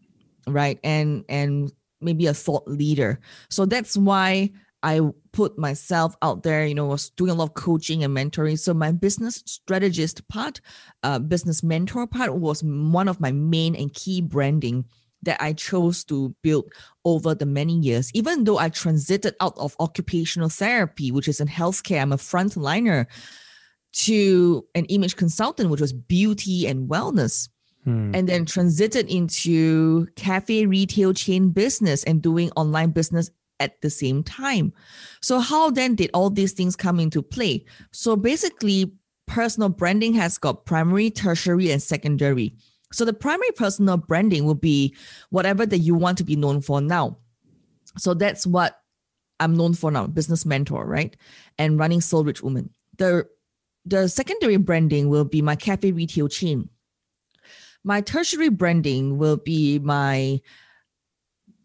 right? And and maybe a thought leader. So that's why I put myself out there, you know, was doing a lot of coaching and mentoring. So my business strategist part, uh, business mentor part was one of my main and key branding that I chose to build over the many years. Even though I transited out of occupational therapy, which is in healthcare, I'm a frontliner, to an image consultant, which was beauty and wellness Hmm. and then transited into cafe retail chain business and doing online business at the same time. So, how then did all these things come into play? So, basically, personal branding has got primary, tertiary, and secondary. So, the primary personal branding will be whatever that you want to be known for now. So, that's what I'm known for now business mentor, right? And running Soul Rich Woman. The the secondary branding will be my cafe retail chain my tertiary branding will be my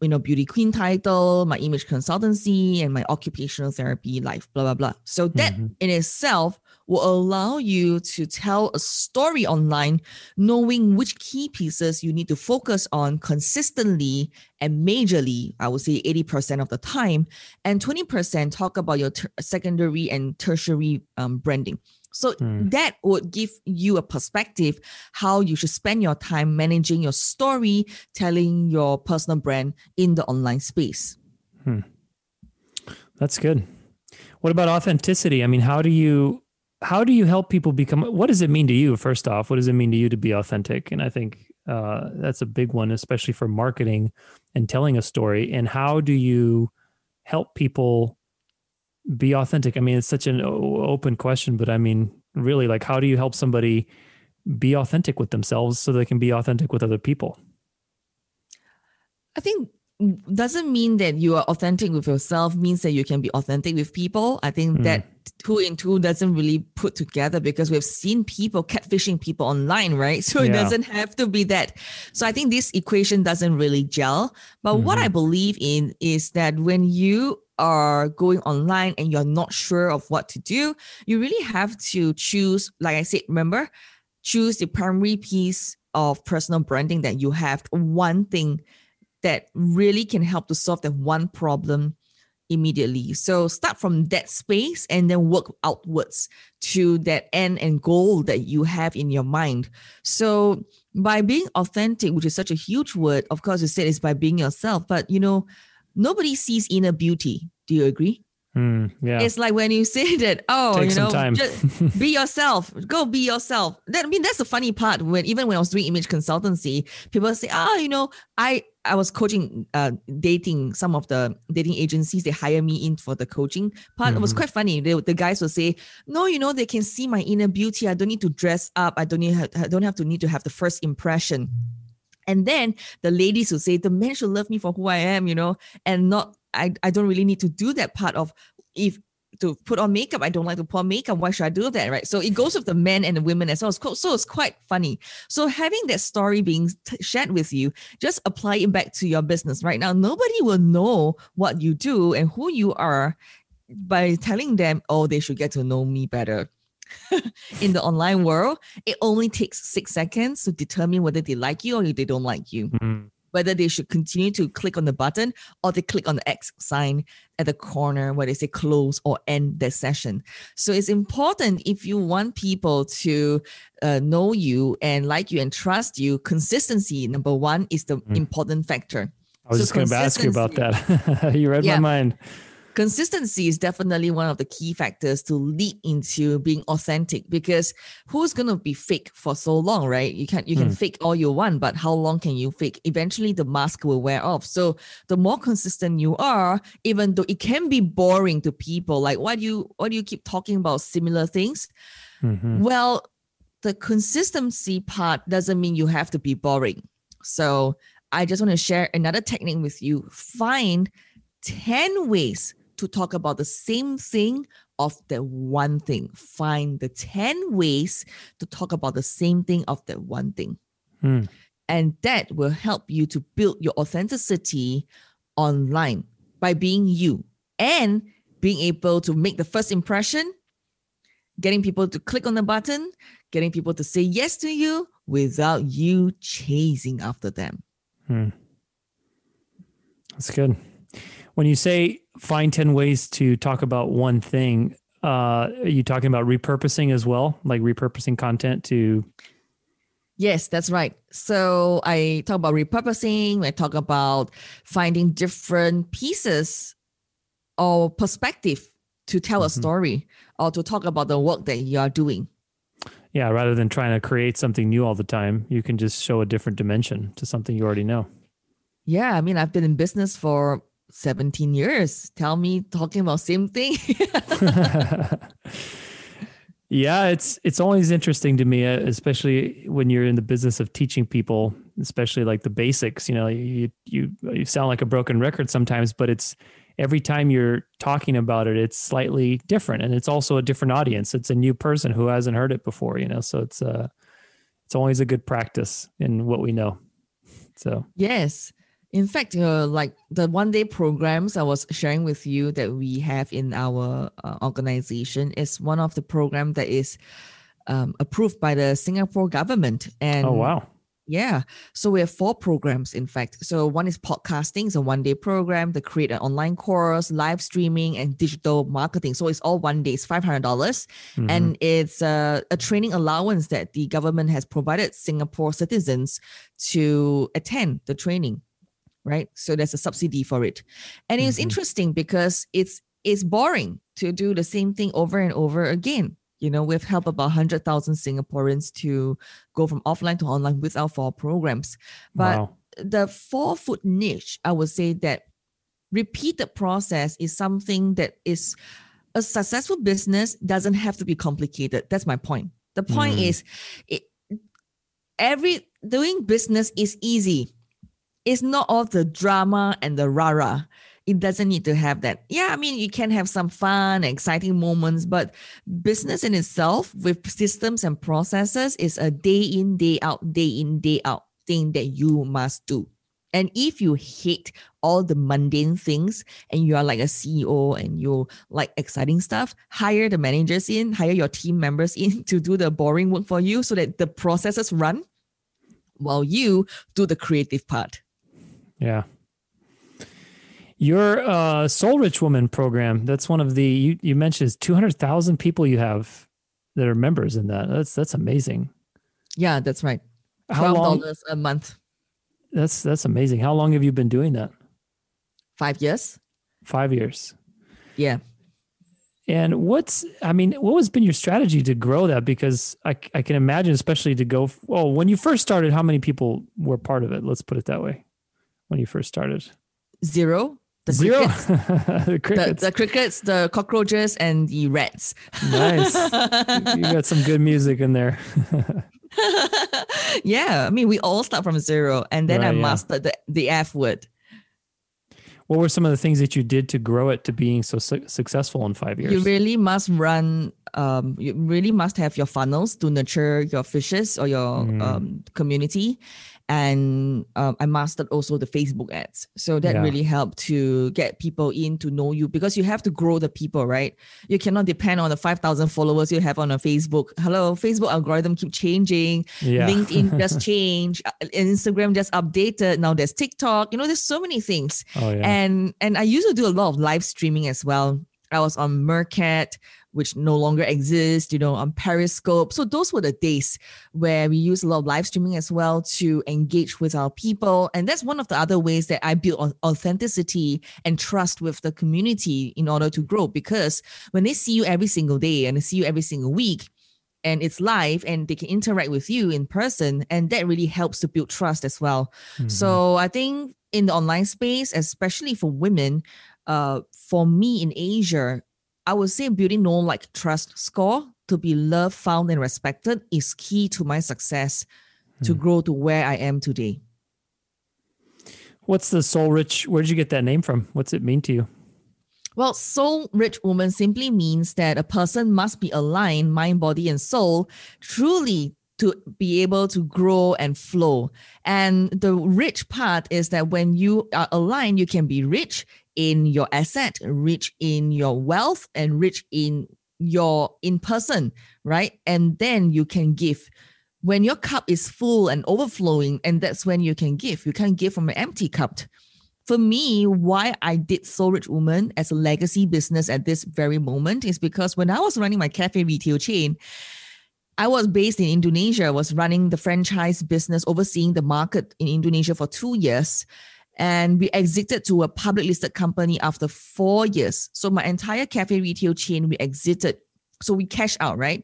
you know beauty queen title my image consultancy and my occupational therapy life blah blah blah so that Mhm. in itself will allow you to tell a story online knowing which key pieces you need to focus on consistently and majorly i would say 80% of the time and 20% talk about your ter- secondary and tertiary um, branding so Hmm. that would give you a perspective how you should spend your time managing your story, telling your personal brand in the online space. That's good. What about authenticity? I mean, how do you how do you help people become what does it mean to you first off? What does it mean to you to be authentic? And I think uh, that's a big one, especially for marketing and telling a story. And how do you help people be authentic? I mean, it's such an open question, but I mean, really, like, how do you help somebody be authentic with themselves so they can be authentic with other people? I think doesn't mean that you are authentic with yourself means that you can be authentic with people. I think Mm. that two in two doesn't really put together because we've seen people catfishing people online, right? So it doesn't have to be that. So I think this equation doesn't really gel. But what I Mm-hmm. believe in is that when you are going online and you're not sure of what to do, you really have to choose, like I said, remember, choose the primary piece of personal branding that you have, one thing that really can help to solve that one problem immediately. So start from that space and then work outwards to that end and goal that you have in your mind. So by being authentic, which is such a huge word, of course, you said it's by being yourself, but you know, nobody sees inner beauty. Do you agree? Hmm, yeah. It's like when you say that, oh, Take you some know, time. just be yourself. Go be yourself. That I mean, that's the funny part. When even when I was doing image consultancy, people say, oh, you know, I I was coaching, uh, dating some of the dating agencies. They hire me in for the coaching part. It was Mhm. quite funny. They, the guys will say, no, you know, they can see my inner beauty. I don't need to dress up. I don't need. I don't have to need to have the first impression. And then the ladies will say, the men should love me for who I am, you know, and not, I, I don't really need to do that part of if to put on makeup. I don't like to put on makeup. Why should I do that? Right. So it goes with the men and the women as well. So it's quite funny. So having that story being shared with you, just apply it back to your business right now. Nobody will know what you do and who you are by telling them, oh, they should get to know me better. in the online world, it only takes six seconds to determine whether they like you or they don't like you Hmm. Whether they should continue to click on the button or they click on the X sign at the corner where they say close or end the session. So it's important if you want people to uh, know you and like you and trust you, consistency, number one, is the Mm. important factor. I was So just going to ask you about that. you read Yeah. my mind. Consistency is definitely one of the key factors to lead into being authentic because who's going to be fake for so long, right? You can you can Hmm. fake all you want, but how long can you fake? Eventually the mask will wear off. So the more consistent you are, even though it can be boring to people, like why do you why do you keep talking about similar things? Mhm. Well, the consistency part doesn't mean you have to be boring. So I just want to share another technique with you. Find 10 ways to talk about the same thing of that one thing. Find the 10 ways to talk about the same thing of that one thing. Hmm. And that will help you to build your authenticity online by being you and being able to make the first impression, getting people to click on the button, getting people to say yes to you without you chasing after them. Hmm. That's good. When you say find 10 ways to talk about one thing, uh, are you talking about repurposing as well? Like repurposing content to, Yes, that's right. So I talk about repurposing, I talk about finding different pieces or perspective to tell a Mhm. story or to talk about the work that you are doing. yeah, rather than trying to create something new all the time, you can just show a different dimension to something you already know. Yeah, I mean, I've been in business for 17 years. Tell me talking about same thing. yeah, it's it's always interesting to me, uh, especially when you're in the business of teaching people, especially like the basics. You know, you you you sound like a broken record sometimes, but it's every time you're talking about it, it's slightly different, and it's also a different audience. It's a new person who hasn't heard it before. You know, so it's uh it's always a good practice in what we know. So Yes. In fact, uh, like the one day programs I was sharing with you that we have in our uh, organization is one of the program that is um, approved by the Singapore government. And oh wow, yeah, so we have four programs. In fact, so one is podcasting, it's a one day program to create an online course, live streaming, and digital marketing. So it's all one day. It's five hundred dollars Mhm. and it's a, a training allowance that the government has provided Singapore citizens to attend the training, right? So there's a subsidy for it, and it's Mhm. interesting because it's it's boring to do the same thing over and over again. You know, we've helped about hundred thousand Singaporeans to go from offline to online with our four programs, but wow. the four foot niche, I would say that repeated process is something that is a successful business doesn't have to be complicated. That's my point. The point Mm. is it, every doing business is easy. It's not all the drama and the rah-rah. It doesn't need to have that. Yeah, I mean, you can have some fun, exciting moments, but business in itself with systems and processes is a day in, day out, day in, day out thing that you must do. And if you hate all the mundane things and you are like a CEO and you like exciting stuff, hire the managers in, hire your team members in to do the boring work for you so that the processes run while you do the creative part. Yeah. Your uh, Soul Rich Woman program, that's one of the, you, you mentioned 200,000 people you have that are members in that. That's, that's amazing. Yeah, that's right. $12 a month. That's, that's amazing. How long have you been doing that? Five years. Five years. Yeah. And what's, I mean, what has been your strategy to grow that? Because I, I can imagine, especially to go, well, when you first started, how many people were part of it? Let's put it that way. When you first started, zero. The Zero. Crickets, the, crickets. The, the, crickets, the cockroaches, and the rats. Nice. you got some good music in there. yeah, I mean, we all start from zero, and then right, I mastered yeah. the, the F word what were some of the things that you did to grow it to being so su- successful in five years? You really must run. Um, you really must have your funnels to nurture your fishes or your mm. um, community, and um, I mastered also the Facebook ads. So that yeah. really helped to get people in to know you because you have to grow the people, right? You cannot depend on the 5,000 followers you have on a Facebook. Hello, Facebook algorithm keep changing. Yeah. LinkedIn just changed. Uh, Instagram just updated. Now there's TikTok. You know, there's so many things. Oh, yeah. And and I used to do a lot of live streaming as well. I was on Meerkat which no longer exists, you know, on Periscope. So those were the days where we use a lot of live streaming as well to engage with our people. And that's one of the other ways that I build authenticity and trust with the community in order to grow. Because when they see you every single day and they see you every single week, and it's live and they can interact with you in person and that really helps to build trust as well mm-hmm. so i think in the online space especially for women uh, for me in asia I would say building no like trust score to be loved, found, and respected is key to my success to hmm. grow to where I am today. What's the soul rich? Where did you get that name from? What's it mean to you? Well, soul rich woman simply means that a person must be aligned, mind, body, and soul, truly to be able to grow and flow. And the rich part is that when you are aligned, you can be rich in your asset, rich in your wealth, and rich in your in person, right? And then you can give. When your cup is full and overflowing, and that's when you can give. You can't give from an empty cup. For me, why I did Soul Rich Woman as a legacy business at this very moment is because when I was running my cafe retail chain, I was based in Indonesia, was running the franchise business, overseeing the market in Indonesia for two years and we exited to a public listed company after four years. So my entire cafe retail chain, we exited. So we cashed out, right?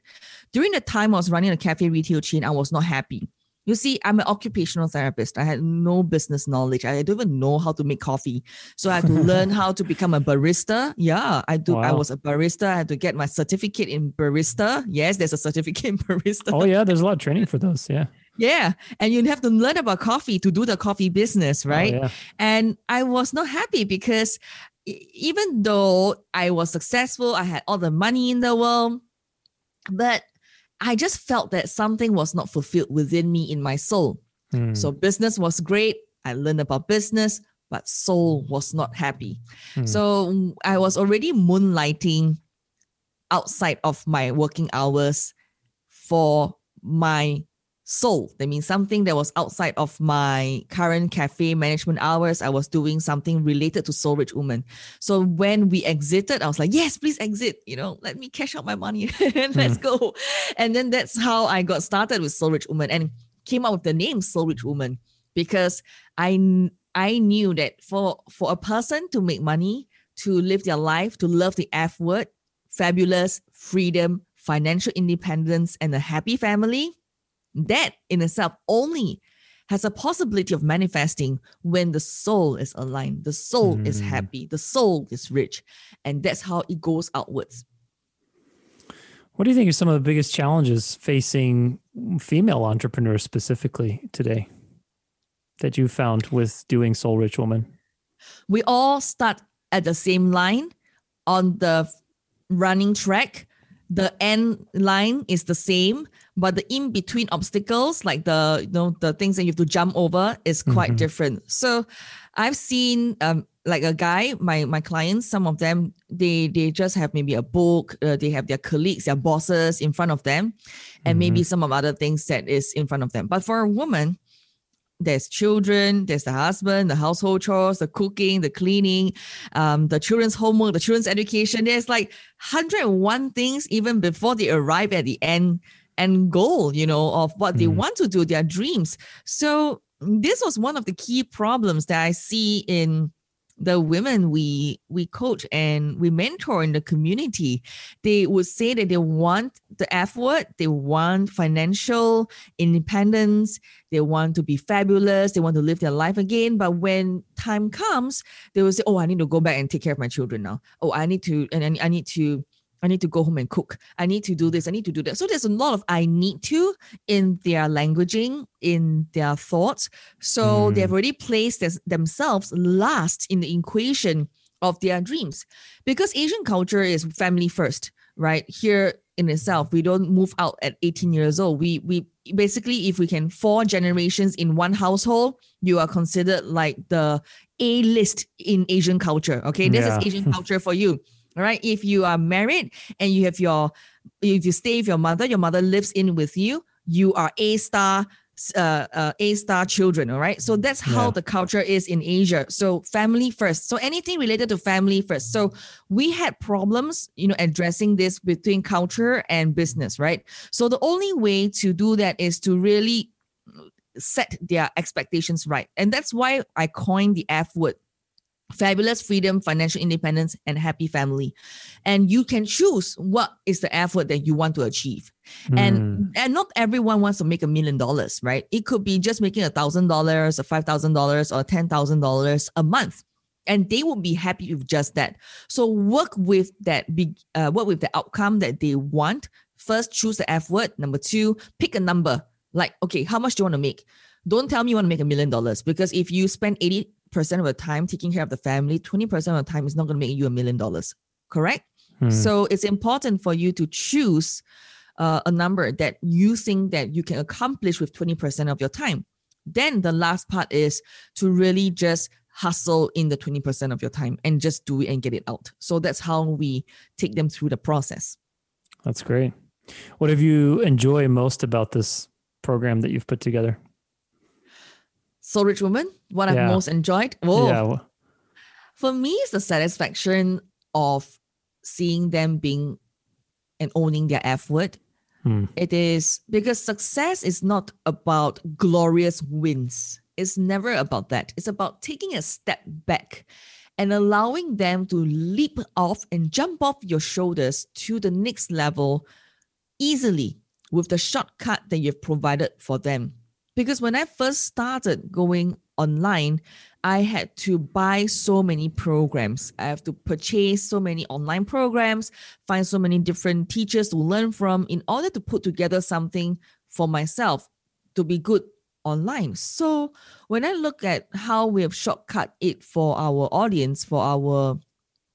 During the time I was running a cafe retail chain, I was not happy. You see, I'm an occupational therapist. I had no business knowledge. I don't even know how to make coffee. So I had to learn how to become a barista. Yeah, I do. Wow. I was a barista. I had to get my certificate in barista. Yes, there's a certificate in barista. Oh yeah, there's a lot of training for those. Yeah. Yeah. And you have to learn about coffee to do the coffee business, oh, right? Oh, yeah. And I was not happy because even though I was successful, I had all the money in the world, but I just felt that something was not fulfilled within me in my soul. Hmm. So business was great. I learned about business, but soul was not happy. Hmm. So I was already moonlighting outside of my working hours for my soul. That means something that was outside of my current cafe management hours. I was doing something related to Soul Rich Woman. So when we exited, I was like, yes, please exit. You know, let me cash out my money and let's mm. go. And then that's how I got started with Soul Rich Woman and came up with the name Soul Rich Woman because I I knew that for for a person to make money, to live their life, to love the F word, fabulous, freedom, financial independence, and a happy family, that in itself only has a possibility of manifesting when the soul is aligned, the soul mm. is happy, the soul is rich. And that's how it goes outwards. What do you think are some of the biggest challenges facing female entrepreneurs specifically today? that you found with doing Soul Rich Woman? We all start at the same line on the running track. The end line is the same, but the in between obstacles, like the you know the things that you have to jump over, is quite mm-hmm. different. So, I've seen um, like a guy, my my clients, some of them they they just have maybe a book, uh, they have their colleagues, their bosses in front of them, and mm-hmm. maybe some of other things that is in front of them. But for a woman, there's children, there's the husband, the household chores, the cooking, the cleaning, um, the children's homework, the children's education. There's like 101 things even before they arrive at the end end goal, you know, of what mm. they want to do, their dreams. So this was one of the key problems that I see in the women we we coach and we mentor in the community they would say that they want the f word they want financial independence they want to be fabulous they want to live their life again but when time comes they will say oh i need to go back and take care of my children now oh i need to and i need to I need to go home and cook. I need to do this. I need to do that. So there's a lot of I need to in their languaging, in their thoughts. So mm. they've already placed themselves last in the equation of their dreams. Because Asian culture is family first, right? Here in itself, we don't move out at 18 years old. We we basically if we can four generations in one household, you are considered like the A list in Asian culture. Okay. This yeah. is Asian culture for you. All right. If you are married and you have your, if you stay with your mother, your mother lives in with you, you are A star, uh, uh, A star children. All right. So that's how yeah. the culture is in Asia. So family first. So anything related to family first. So we had problems, you know, addressing this between culture and business, right? So the only way to do that is to really set their expectations right. And that's why I coined the F word fabulous freedom, financial independence, and happy family. And you can choose what is the effort that you want to achieve. Mm. And hmm. and not everyone wants to make a million dollars, right? It could be just making a thousand dollars or five thousand dollars or ten thousand dollars a month. And they will be happy with just that. So work with that big uh, work with the outcome that they want. First, choose the F word. Number two, pick a number. Like, okay, how much do you want to make? Don't tell me you want to make a million dollars because if you spend 80 percent of the time taking care of the family, 20% of the time is not going to make you a million dollars. Correct? Hmm. So it's important for you to choose uh, a number that you think that you can accomplish with 20% of your time. Then the last part is to really just hustle in the 20% of your time and just do it and get it out. So that's how we take them through the process. That's great. What have you enjoyed most about this program that you've put together? Soul Rich Woman, what yeah. I've most enjoyed. Oh, yeah. For me, it's the satisfaction of seeing them being and owning their F word. Hmm. It is because success is not about glorious wins. It's never about that. It's about taking a step back and allowing them to leap off and jump off your shoulders to the next level easily with the shortcut that you've provided for them. Because when I first started going online, I had to buy so many programs. I have to purchase so many online programs, find so many different teachers to learn from in order to put together something for myself to be good online. So when I look at how we have shortcut it for our audience, for our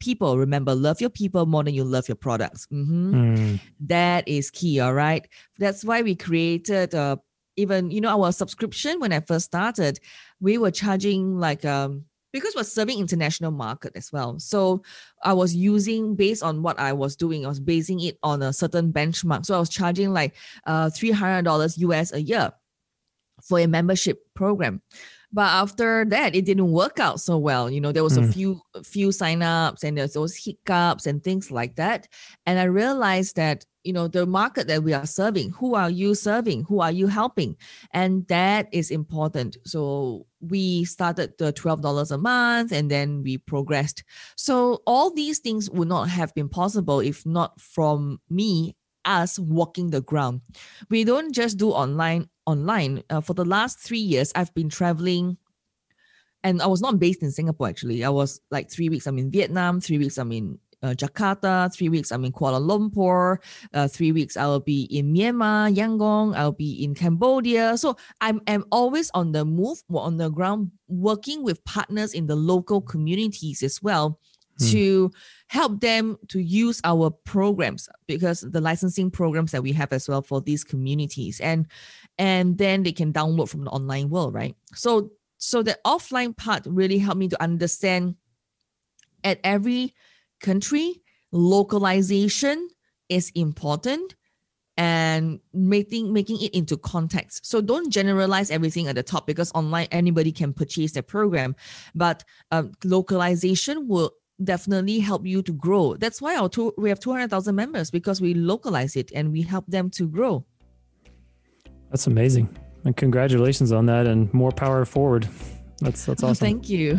people, remember, love your people more than you love your products. Mm-hmm. Mm. That is key. All right. That's why we created a even you know our subscription when I first started, we were charging like um because we're serving international market as well. So I was using based on what I was doing, I was basing it on a certain benchmark. So I was charging like uh three hundred dollars US a year for a membership program. But after that, it didn't work out so well. You know, there was mm. a hmm. few a few signups and there's those hiccups and things like that. And I realized that you know the market that we are serving who are you serving who are you helping and that is important so we started the $12 a month and then we progressed so all these things would not have been possible if not from me us walking the ground we don't just do online online uh, for the last three years i've been traveling and i was not based in singapore actually i was like three weeks i'm in vietnam three weeks i'm in uh, Jakarta. Three weeks I'm in Kuala Lumpur. Uh, three weeks I will be in Myanmar, Yangon. I'll be in Cambodia. So I'm, I'm always on the move, on the ground, working with partners in the local communities as well hmm. to help them to use our programs because the licensing programs that we have as well for these communities and and then they can download from the online world right so so the offline part really helped me to understand at every country localization is important and making making it into context so don't generalize everything at the top because online anybody can purchase the program but um, localization will definitely help you to grow that's why our two, we have 200000 members because we localize it and we help them to grow that's amazing and congratulations on that and more power forward. That's that's oh, awesome. thank you.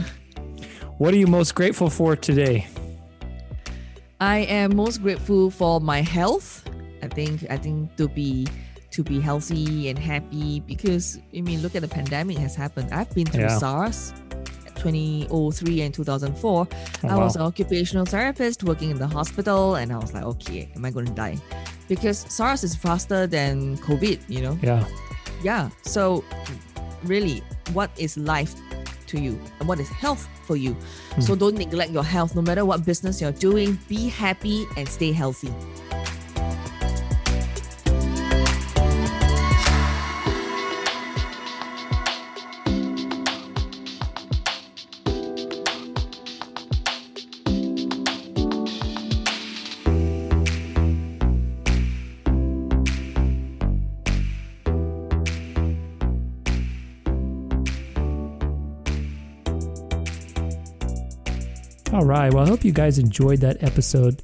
What are you most grateful for today? I am most grateful for my health. I think I think to be to be healthy and happy because I mean look at the pandemic has happened. I've been through yeah. SARS 2003 and 2004. Oh, I was an occupational therapist working in the hospital and I was like, okay, am I going to die? Because SARS is faster than COVID, you know? Yeah yeah so really what is life to you and what is health for you mm. so don't neglect your health no matter what business you're doing be happy and stay healthy Right. Well, I hope you guys enjoyed that episode.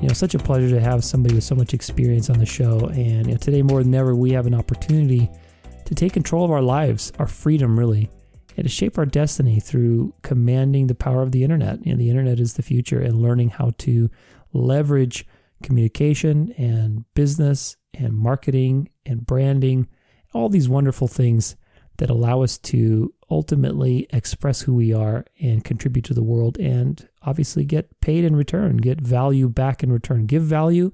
You know, such a pleasure to have somebody with so much experience on the show. And you know, today more than ever, we have an opportunity to take control of our lives, our freedom, really, and to shape our destiny through commanding the power of the internet. You know, the internet is the future, and learning how to leverage communication and business and marketing and branding, all these wonderful things that allow us to ultimately express who we are and contribute to the world and obviously get paid in return, get value back in return. Give value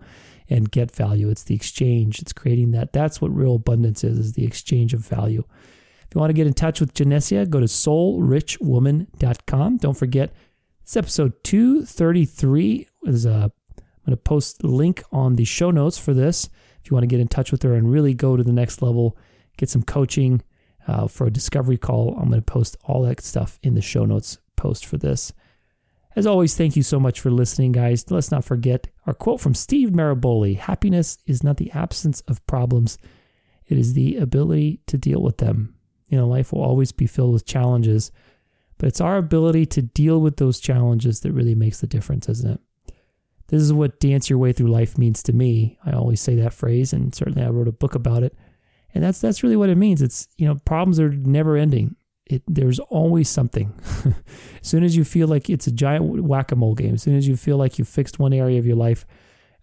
and get value. It's the exchange. It's creating that. That's what real abundance is, is the exchange of value. If you want to get in touch with Genecia, go to soulrichwoman.com. Don't forget, it's episode 233. Is a, I'm going to post a link on the show notes for this. If you want to get in touch with her and really go to the next level, get some coaching, uh, for a discovery call. I'm going to post all that stuff in the show notes post for this. As always, thank you so much for listening, guys. Let's not forget our quote from Steve Maraboli Happiness is not the absence of problems, it is the ability to deal with them. You know, life will always be filled with challenges, but it's our ability to deal with those challenges that really makes the difference, isn't it? This is what dance your way through life means to me. I always say that phrase, and certainly I wrote a book about it. And that's that's really what it means. It's you know problems are never ending. It, there's always something. as soon as you feel like it's a giant whack-a-mole game, as soon as you feel like you fixed one area of your life,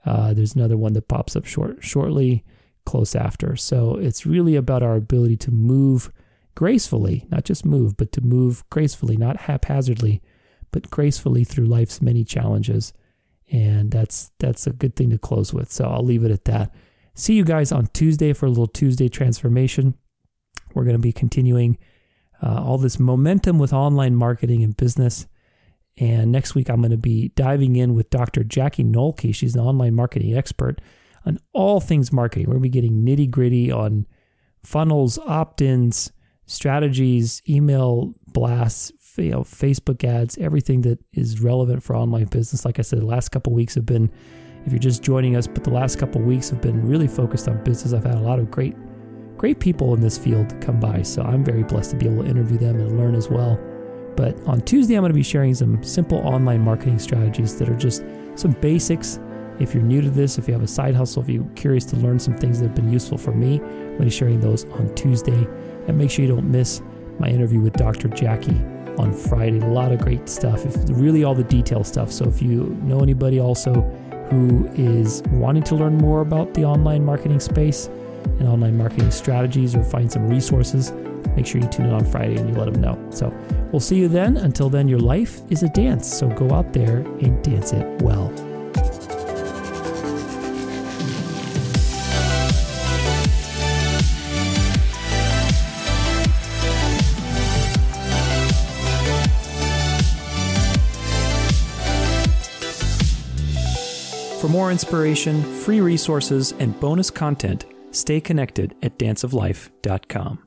uh, there's another one that pops up short shortly, close after. So it's really about our ability to move gracefully, not just move, but to move gracefully, not haphazardly, but gracefully through life's many challenges. And that's that's a good thing to close with. So I'll leave it at that. See you guys on Tuesday for a little Tuesday transformation. We're going to be continuing uh, all this momentum with online marketing and business. And next week, I'm going to be diving in with Dr. Jackie Nolke. She's an online marketing expert on all things marketing. We're going to be getting nitty gritty on funnels, opt ins, strategies, email blasts, you know, Facebook ads, everything that is relevant for online business. Like I said, the last couple weeks have been if you're just joining us, but the last couple weeks have been really focused on business. I've had a lot of great, great people in this field come by, so I'm very blessed to be able to interview them and learn as well. But on Tuesday, I'm going to be sharing some simple online marketing strategies that are just some basics. If you're new to this, if you have a side hustle, if you're curious to learn some things that have been useful for me, I'm going to be sharing those on Tuesday. And make sure you don't miss my interview with Dr. Jackie on Friday. A lot of great stuff, if really all the detail stuff. So if you know anybody also who is wanting to learn more about the online marketing space, and online marketing strategies or find some resources, make sure you tune in on Friday and you let them know. So we'll see you then. Until then, your life is a dance. So go out there and dance it well. For more inspiration, free resources, and bonus content, stay connected at danceoflife.com.